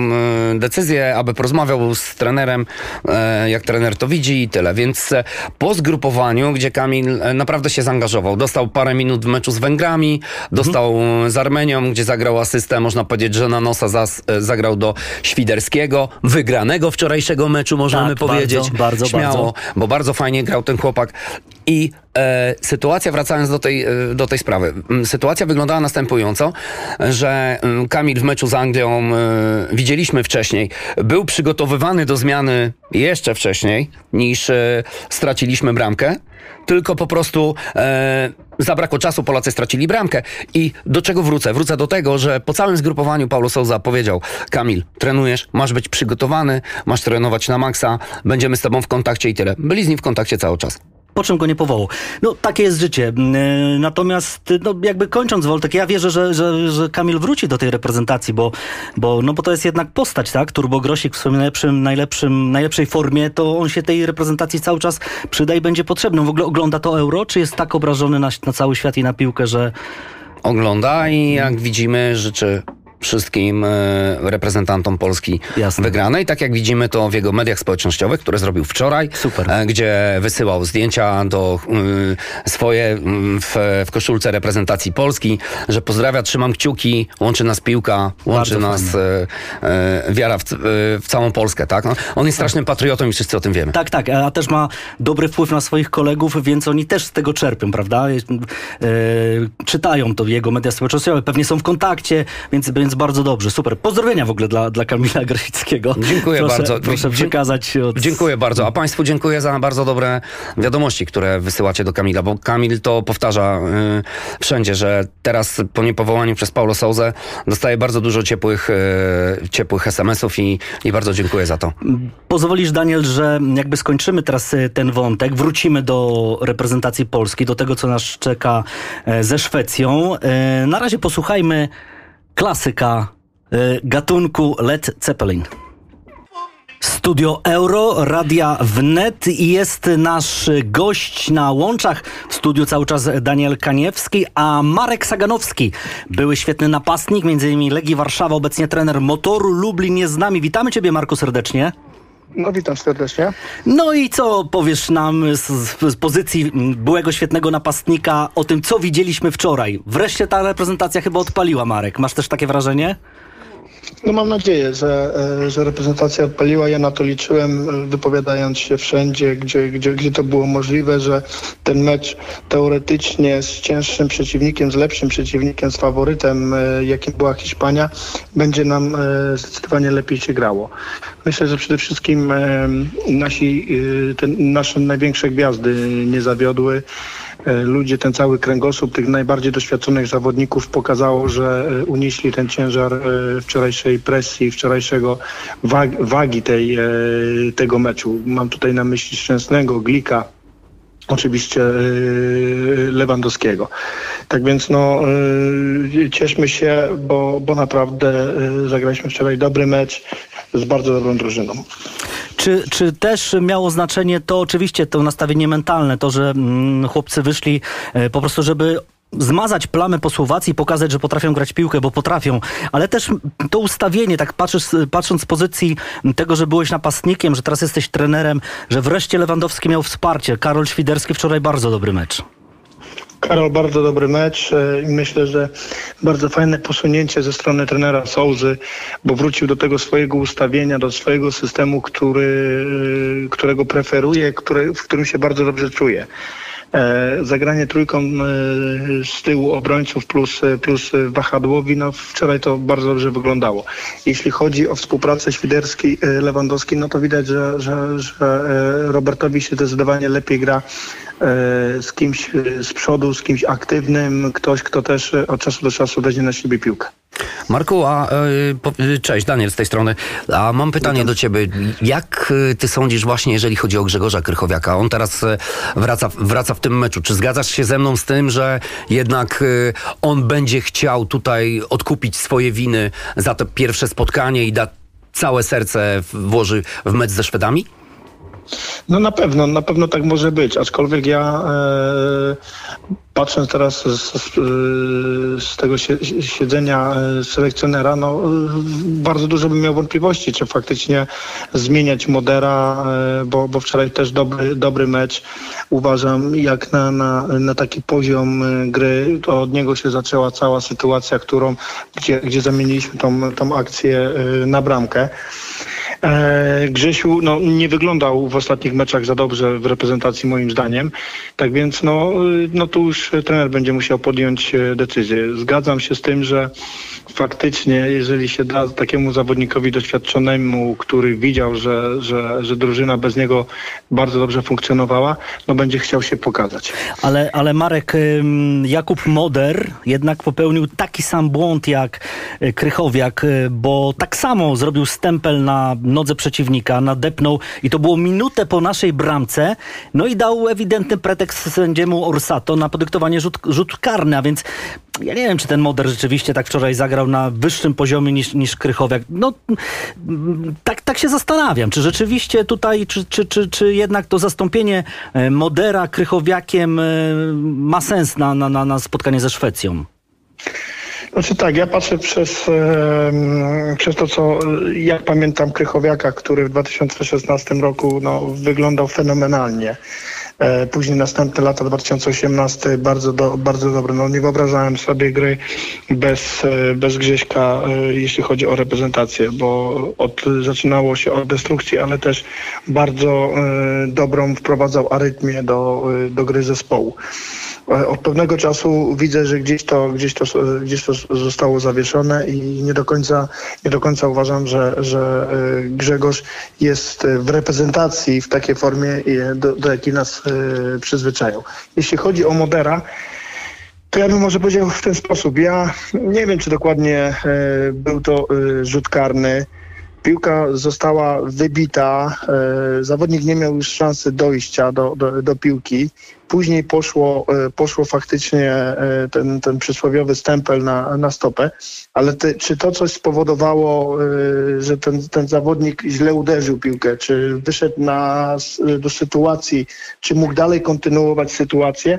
y, decyzję, aby porozmawiał z trenerem, e, jak trener to widzi i tyle. Więc e, po zgrupowaniu, gdzie Kamil e, naprawdę się zaangażował, dostał parę minut w meczu z Węgrami, dostał z Armenią, gdzie zagrał asystę, można powiedzieć, że na nosa zas, e, zagrał do Świderskiego, wygranego wczorajszego meczu, możemy Tak, powiedzieć. bardzo, bardzo, Śmiało, bardzo. bo bardzo fajnie grał ten chłopak. I e, sytuacja, wracając do tej, e, do tej sprawy, m, sytuacja wyglądała następująco, że m, Kamil w meczu z Anglią e, widzieliśmy wcześniej, był przygotowywany do zmiany jeszcze wcześniej niż e, straciliśmy bramkę. Tylko po prostu e, zabrakło czasu, Polacy stracili bramkę. I do czego wrócę? Wrócę do tego, że po całym zgrupowaniu Paulo Souza powiedział: Kamil, trenujesz, masz być przygotowany, masz trenować na maksa, będziemy z tobą w kontakcie i tyle. Byli z nim w kontakcie cały czas. Po czym go nie powołał? No, takie jest życie. Yy, Natomiast, no, jakby kończąc Woltek, ja wierzę, że, że, że Kamil wróci do tej reprezentacji, bo, bo, no, bo to jest jednak postać, tak? Turbo Grosik w swoim najlepszym, najlepszym, najlepszej formie, to on się tej reprezentacji cały czas przyda i będzie potrzebny. W ogóle ogląda to euro, czy jest tak obrażony na, na cały świat i na piłkę, że Ogląda i jak widzimy, życzy wszystkim e, reprezentantom Polski Jasne. wygranej. Tak jak widzimy to w jego mediach społecznościowych, które zrobił wczoraj, Super. e, gdzie wysyłał zdjęcia do y, swoje w, w koszulce reprezentacji Polski, że pozdrawia, trzymam kciuki, łączy nas piłka, łączy Bardzo nas e, e, wiara w, e, w całą Polskę. Tak? No, on jest strasznym patriotą i wszyscy o tym wiemy. Tak, tak, a też ma dobry wpływ na swoich kolegów, więc oni też z tego czerpią, prawda? E, czytają to jego media społecznościowe, pewnie są w kontakcie, więc, więc bardzo dobrze, super. Pozdrowienia w ogóle dla, dla Kamila Grosickiego. Dziękuję proszę, bardzo. Proszę przekazać od... Dziękuję bardzo. A Państwu dziękuję za bardzo dobre wiadomości, które wysyłacie do Kamila, bo Kamil to powtarza y, wszędzie, że teraz po niepowołaniu przez Paulo Souzę dostaje bardzo dużo ciepłych, y, ciepłych SMS-ów i, i bardzo dziękuję za to. Pozwolisz, Daniel, że jakby skończymy teraz e, ten wątek, wrócimy do reprezentacji Polski, do tego, co nas czeka e, ze Szwecją. E, Na razie posłuchajmy klasyka e, gatunku Led Zeppelin. Studio Euro, Radia Wnet i jest nasz gość na łączach. W studiu cały czas Daniel Kaniewski, a Marek Saganowski, były świetny napastnik, m.in. Legii Warszawa, obecnie trener Motoru Lublin jest z nami. Witamy Ciebie, Marku, serdecznie. No witam serdecznie. No i co powiesz nam z, z pozycji byłego świetnego napastnika o tym, co widzieliśmy wczoraj? Wreszcie ta reprezentacja chyba odpaliła, Marek. Masz też takie wrażenie? No mam nadzieję, że, e, że reprezentacja odpaliła. Ja na to liczyłem, e, wypowiadając się wszędzie, gdzie, gdzie, gdzie to było możliwe, że ten mecz teoretycznie z cięższym przeciwnikiem, z lepszym przeciwnikiem, z faworytem, e, jakim była Hiszpania, będzie nam zdecydowanie lepiej się grało. Myślę, że przede wszystkim nasi, te, nasze największe gwiazdy nie zawiodły. E, ludzie, ten cały kręgosłup tych najbardziej doświadczonych zawodników pokazało, że e, unieśli ten ciężar e, wczorajszej presji, wczorajszego wag, wagi tej, tego meczu. Mam tutaj na myśli Szczęsnego, Glika, oczywiście Lewandowskiego. Tak więc no cieszmy się, bo, bo naprawdę zagraliśmy wczoraj dobry mecz z bardzo dobrą drużyną. Czy, czy też miało znaczenie to oczywiście to nastawienie mentalne, to, że mm, chłopcy wyszli e, po prostu, żeby zmazać plamę po Słowacji, pokazać, że potrafią grać piłkę, bo potrafią, ale też to ustawienie, tak patrząc z pozycji tego, że byłeś napastnikiem, że teraz jesteś trenerem, że wreszcie Lewandowski miał wsparcie. Karol Świderski wczoraj bardzo dobry mecz. Karol, bardzo dobry mecz e, i myślę, że bardzo fajne posunięcie ze strony trenera Sołzy, bo wrócił do tego swojego ustawienia, do swojego systemu, który, e, którego preferuje, który, w którym się bardzo dobrze czuje. E, zagranie trójką z tyłu obrońców plus, plus wahadłowi, no wczoraj to bardzo dobrze wyglądało. Jeśli chodzi o współpracę Świderski-Lewandowski, no to widać, że, że, że Robertowi się zdecydowanie lepiej gra z kimś e, z przodu, z kimś aktywnym, ktoś, kto też e, od czasu do czasu weźmie na siebie piłkę. Marku, a cześć, Daniel z tej strony. A mam pytanie do ciebie. Jak ty sądzisz właśnie, jeżeli chodzi o Grzegorza Krychowiaka? On teraz wraca, wraca w tym meczu. Czy zgadzasz się ze mną z tym, że jednak on będzie chciał tutaj odkupić swoje winy za to pierwsze spotkanie i da całe serce włoży w mecz ze Szwedami? No na pewno, na pewno tak może być, aczkolwiek ja e, patrząc teraz z, z, tego sie, siedzenia e, selekcjonera, no e, bardzo dużo bym miał wątpliwości, czy faktycznie zmieniać Modera, e, bo, bo wczoraj też dobry, dobry mecz. Uważam, jak na, na, na taki poziom gry, to od niego się zaczęła cała sytuacja, którą, gdzie, gdzie zamieniliśmy tą, tą akcję na bramkę. E, Grzesiu no, nie wyglądał w ostatnich meczach za dobrze w reprezentacji moim zdaniem. Tak więc no, y, no tu już trener będzie musiał podjąć e, decyzję. Zgadzam się z tym, że faktycznie jeżeli się da takiemu zawodnikowi doświadczonemu, który widział, że, że, że drużyna bez niego bardzo dobrze funkcjonowała, no będzie chciał się pokazać. Ale, ale Marek, Jakub Moder jednak popełnił taki sam błąd jak y, Krychowiak, bo tak samo zrobił stempel na nodze przeciwnika, nadepnął i to było minutę po naszej bramce, no i dał ewidentny pretekst sędziemu Orsato na podyktowanie rzut, rzut karny, a więc ja nie wiem, czy ten Moder rzeczywiście tak wczoraj zagrał na wyższym poziomie niż, niż Krychowiak. No, tak, tak się zastanawiam, czy rzeczywiście tutaj, czy, czy, czy, czy jednak to zastąpienie e, Modera Krychowiakiem e, ma sens na, na, na spotkanie ze Szwecją? Znaczy tak, ja patrzę przez, przez to, co jak pamiętam Krychowiaka, który w 2016 roku no, wyglądał fenomenalnie. E, Później następne lata 2018 bardzo, do, bardzo dobre. No, nie wyobrażałem sobie gry bez, e, bez Grześka, e, jeśli chodzi o reprezentację, bo od, zaczynało się od destrukcji, ale też bardzo dobrą wprowadzał arytmię do, do gry zespołu. E, Od pewnego czasu widzę, że gdzieś to, gdzieś to, gdzieś to zostało zawieszone i nie do końca, nie do końca uważam, że, że e, Grzegorz jest e, w reprezentacji w takiej formie, do, do jakiej nas przyzwyczają. Jeśli chodzi o Modera, to ja bym może powiedział w ten sposób. Ja nie wiem, czy dokładnie był to rzut karny. Piłka została wybita, e, zawodnik nie miał już szansy dojścia do, do, do piłki. Później poszło, e, poszło faktycznie e, ten, ten przysłowiowy stempel na, na stopę, ale czy to coś spowodowało, że ten, ten zawodnik źle uderzył piłkę, czy wyszedł na, do sytuacji, czy mógł dalej kontynuować sytuację?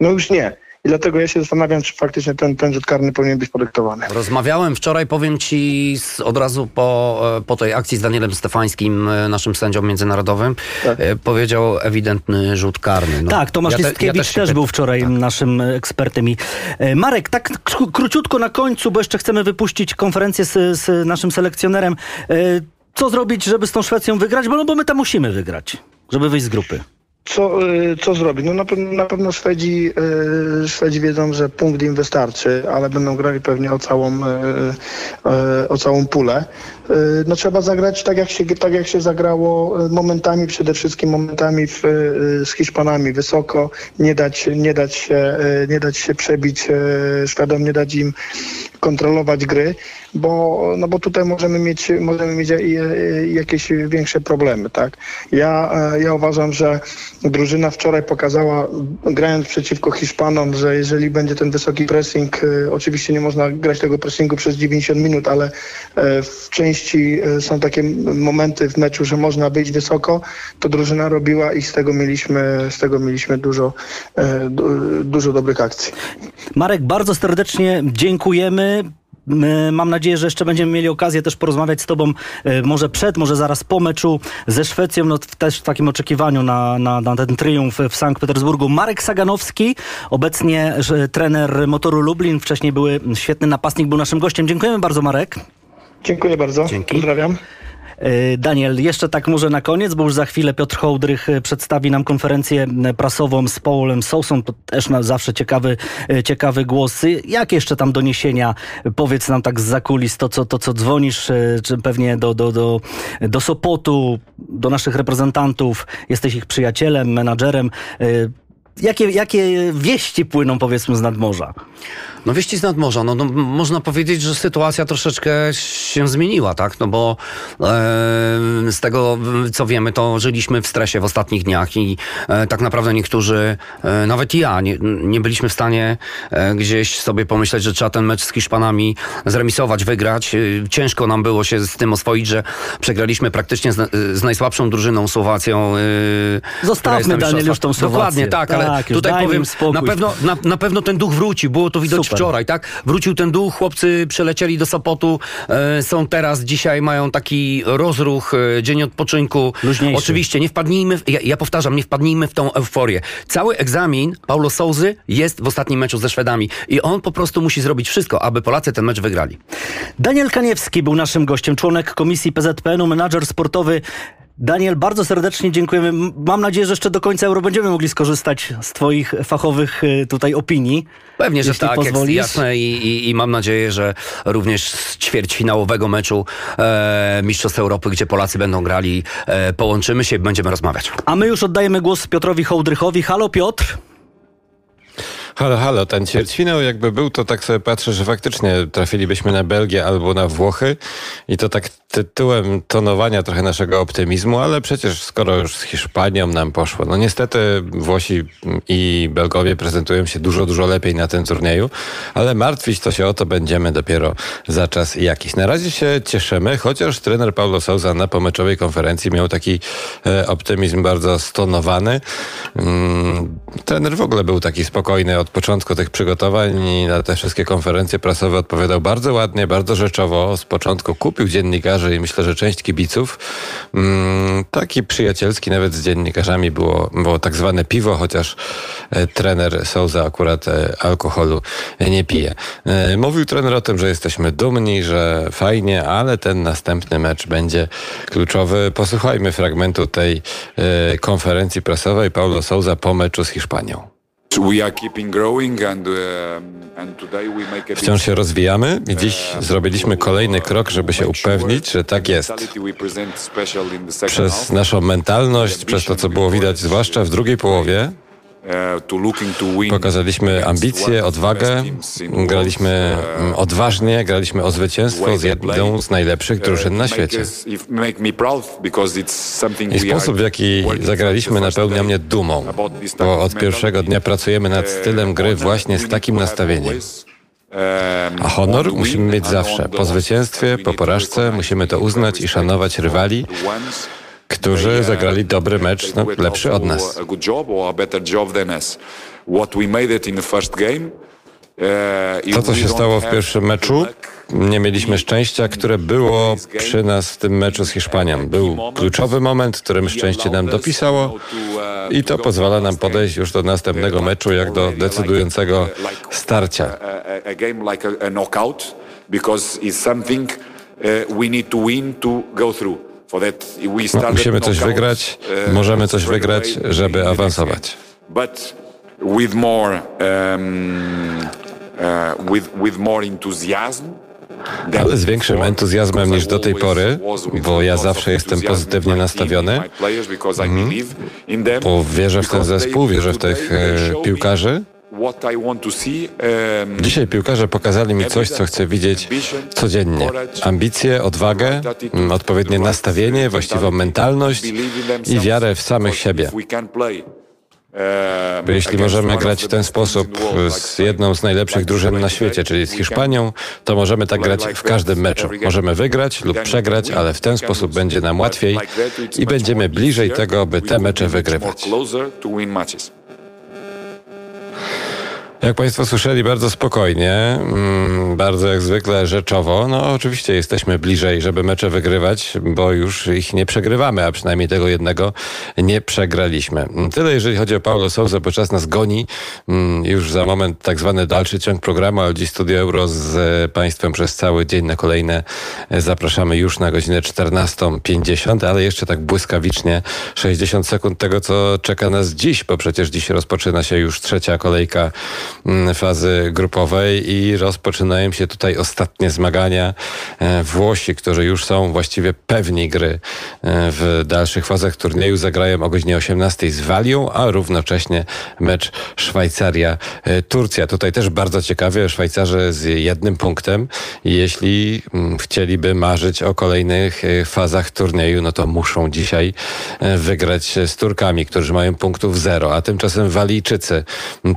No już nie. I dlatego ja się zastanawiam, czy faktycznie ten, ten rzut karny powinien być podyktowany. Rozmawiałem wczoraj, powiem ci, z, od razu po, e, po tej akcji z Danielem Stefańskim, e, naszym sędzią międzynarodowym. Tak. E, Powiedział ewidentny rzut karny. No, tak, Tomasz ja te- ja Listkiewicz się też pytam. był wczoraj Tak. naszym ekspertem. I, e, Marek, tak kró- króciutko na końcu, bo jeszcze chcemy wypuścić konferencję z, z naszym selekcjonerem. E, Co zrobić, żeby z tą Szwecją wygrać? Bo, no, bo my tam musimy wygrać, żeby wyjść z grupy. Co, y, co zrobić? No na, na pewno Szwedzi, y, Szwedzi wiedzą, że punkt im wystarczy, ale będą grali pewnie o całą, y, o całą pulę. No trzeba zagrać tak jak się, tak jak się zagrało e, momentami, przede wszystkim momentami w, e, z Hiszpanami wysoko, nie dać, nie dać się, nie dać się przebić Szwedom, nie dać im kontrolować gry, bo, no bo tutaj możemy mieć, możemy mieć jakieś większe problemy, tak? Ja, ja uważam, że drużyna wczoraj pokazała, grając przeciwko Hiszpanom, że jeżeli będzie ten wysoki pressing, oczywiście nie można grać tego pressingu przez 90 minut, ale w części są takie momenty w meczu, że można być wysoko, to drużyna robiła i z tego mieliśmy, z tego mieliśmy dużo, dużo dobrych akcji. Marek, bardzo serdecznie dziękujemy. Mam nadzieję, że jeszcze będziemy mieli okazję też porozmawiać z Tobą e, może przed, może zaraz po meczu ze Szwecją, no też w takim oczekiwaniu na, na, na ten triumf w Sankt Petersburgu. Marek Saganowski, obecnie trener Motoru Lublin, wcześniej były świetny napastnik, był naszym gościem. Dziękujemy bardzo Marek. Dziękuję bardzo. Dzięki. Pozdrawiam. E, Daniel, jeszcze tak może na koniec, bo już za chwilę Piotr Hołdrych e, przedstawi nam konferencję prasową z Paulem Sousą. To też na zawsze ciekawy, e, ciekawy głos. Jak jeszcze tam doniesienia? Powiedz nam tak z zakulis to, co, to, co dzwonisz, czy pewnie do, do, do, do Sopotu, do naszych reprezentantów. Jesteś ich przyjacielem, menadżerem. Jakie, jakie wieści płyną powiedzmy z nadmorza? No wieści z nadmorza, no, no można powiedzieć, że sytuacja troszeczkę się zmieniła, tak? No bo e, z tego, co wiemy, to żyliśmy w stresie w ostatnich dniach i e, tak naprawdę niektórzy, e, nawet i ja, nie, nie byliśmy w stanie e, gdzieś sobie pomyśleć, że trzeba ten mecz z Hiszpanami zremisować, wygrać. E, ciężko nam było się z tym oswoić, że przegraliśmy praktycznie z, z najsłabszą drużyną Słowacją. E, Zostawmy, Daniel, już tą Słowację. Dokładnie, tak, ale tak, tutaj powiem, na pewno, na, na pewno ten duch wróci, było to widać Super. wczoraj, tak? Wrócił ten duch, chłopcy przelecieli do Sopotu, e, są teraz, dzisiaj mają taki rozruch, e, dzień odpoczynku. Luźniejszy. Oczywiście, nie wpadnijmy, w, ja, ja, powtarzam, nie wpadnijmy w tą euforię. Cały egzamin Paulo Souzy jest w ostatnim meczu ze Szwedami i on po prostu musi zrobić wszystko, aby Polacy ten mecz wygrali. Daniel Kaniewski był naszym gościem, członek komisji PZPN-u, menadżer sportowy Daniel, bardzo serdecznie dziękujemy. Mam nadzieję, że jeszcze do końca euro będziemy mogli skorzystać z Twoich fachowych y, tutaj opinii. Pewnie, że tak, pozwolisz. jasne I, i, i, mam nadzieję, że również z ćwierćfinałowego meczu e, Mistrzostw Europy, gdzie Polacy będą grali, e, połączymy się i będziemy rozmawiać. A my już oddajemy głos Piotrowi Hołdrychowi. Halo Piotr. Halo, halo, ten ćwierćfinał jakby był, to tak sobie patrzę, że faktycznie trafilibyśmy na Belgię albo na Włochy i to tak tytułem tonowania trochę naszego optymizmu, ale przecież skoro już z Hiszpanią nam poszło, no niestety Włosi i Belgowie prezentują się dużo, dużo lepiej na tym turnieju, ale martwić to się o to będziemy dopiero za czas jakiś. Na razie się cieszymy, chociaż trener Paulo Souza na pomeczowej konferencji miał taki e, optymizm bardzo stonowany. Mm, trener w ogóle był taki spokojny od początku tych przygotowań i na te wszystkie konferencje prasowe odpowiadał bardzo ładnie, bardzo rzeczowo. Z początku kupił dziennikarzy i myślę, że część kibiców. Mm, taki przyjacielski nawet z dziennikarzami było, było tak zwane piwo, chociaż e, trener Souza akurat e, alkoholu nie pije. E, mówił trener o tym, że jesteśmy dumni, że fajnie, ale ten następny mecz będzie kluczowy. Posłuchajmy fragmentu tej konferencji prasowej Paulo Souza po meczu z Hiszpanią. Wciąż się rozwijamy i dziś uh, zrobiliśmy kolejny krok, żeby się upewnić, że tak jest. Przez naszą mentalność, przez to, co było widać zwłaszcza w drugiej połowie, Pokazaliśmy ambicje, odwagę, graliśmy uh, mm, odważnie, graliśmy o zwycięstwo z jedną z najlepszych drużyn na świecie. I sposób, w jaki zagraliśmy, napełnia mnie dumą, bo od pierwszego dnia pracujemy nad stylem gry właśnie z takim nastawieniem. Um, A honor musimy mieć zawsze. Po zwycięstwie, po porażce musimy to uznać i szanować rywali, którzy zagrali dobry mecz, no, lepszy od nas. To, co się stało w pierwszym meczu, nie mieliśmy szczęścia, które było przy nas w tym meczu z Hiszpanią. Był kluczowy moment, w którym szczęście nam dopisało i to pozwala nam podejść już do następnego meczu jak do decydującego starcia. Because it's something we need to win to go through. Musimy coś wygrać, uh, możemy coś wygrać, żeby awansować. with more um, uh, with with more enthusiasm Ale z większym entuzjazmem niż do tej pory, bo ja zawsze jestem pozytywnie nastawiony, bo wierzę w ten zespół, wierzę w tych e, piłkarzy. Dzisiaj piłkarze pokazali mi coś, co chcę widzieć codziennie. Ambicje, odwagę, odpowiednie nastawienie, właściwą mentalność i wiarę w samych siebie. Bo jeśli możemy grać w ten sposób z jedną z najlepszych drużyn na świecie, czyli z Hiszpanią, to możemy tak grać w każdym meczu. Możemy wygrać lub przegrać, ale w ten sposób będzie nam łatwiej i będziemy bliżej tego, by te mecze wygrywać. Jak Państwo słyszeli, bardzo spokojnie, mm, bardzo jak zwykle rzeczowo. No oczywiście jesteśmy bliżej, żeby mecze wygrywać, bo już ich nie przegrywamy, a przynajmniej tego jednego nie przegraliśmy. Tyle jeżeli chodzi o Paulo Souza, bo czas nas goni. Mm, Już za moment tak zwany dalszy ciąg programu, ale dziś Studio Euro z e, Państwem przez cały dzień na kolejne e, zapraszamy już na godzinę 14.50, ale jeszcze tak błyskawicznie 60 sekund tego, co czeka nas dziś, bo przecież dziś rozpoczyna się już trzecia kolejka fazy grupowej i rozpoczynają się tutaj ostatnie zmagania. E, Włosi, którzy już są właściwie pewni gry e, w dalszych fazach turnieju, zagrają o godzinie 18 z Walią, a równocześnie mecz Szwajcaria-Turcja. Tutaj też bardzo ciekawie, Szwajcarzy z jednym punktem. Jeśli mm, chcieliby marzyć o kolejnych e, fazach turnieju, no to muszą dzisiaj e, wygrać z Turkami, którzy mają punktów zero, a tymczasem Walijczycy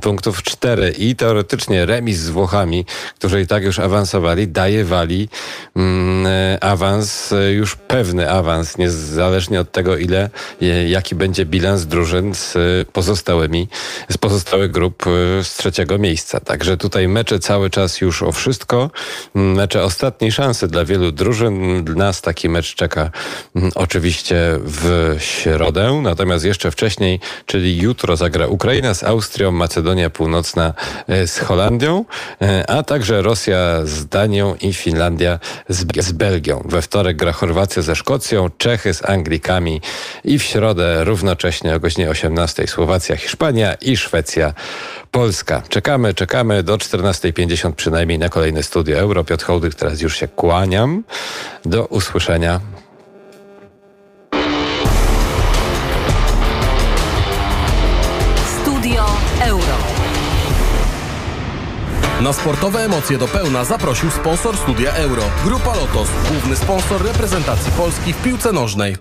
punktów i teoretycznie remis z Włochami, którzy i tak już awansowali, daje Walii mm, e, awans, e, już pewny awans, niezależnie od tego, ile, e, jaki będzie bilans drużyn z pozostałymi, z pozostałych grup z trzeciego miejsca. Także tutaj mecze cały czas już o wszystko. Mm, Mecze ostatniej szansy dla wielu drużyn. Nas taki mecz czeka mm, oczywiście w środę, natomiast jeszcze wcześniej, czyli jutro zagra Ukraina z Austrią, Macedonia Północna e, z Holandią, e, a także Rosja z Danią i Finlandia z, Belgią. We wtorek gra Chorwacja ze Szkocją, Czechy z Anglikami i w środę równocześnie o godzinie 18 Słowacja, Hiszpania i Szwecja, Polska. Czekamy, czekamy do 14.50 przynajmniej na kolejne studio Euro. Piotr Hołdyk, teraz już się kłaniam. Do usłyszenia. Na sportowe emocje do pełna zaprosił sponsor studia Euro. Grupa Lotos, główny sponsor reprezentacji Polski w piłce nożnej.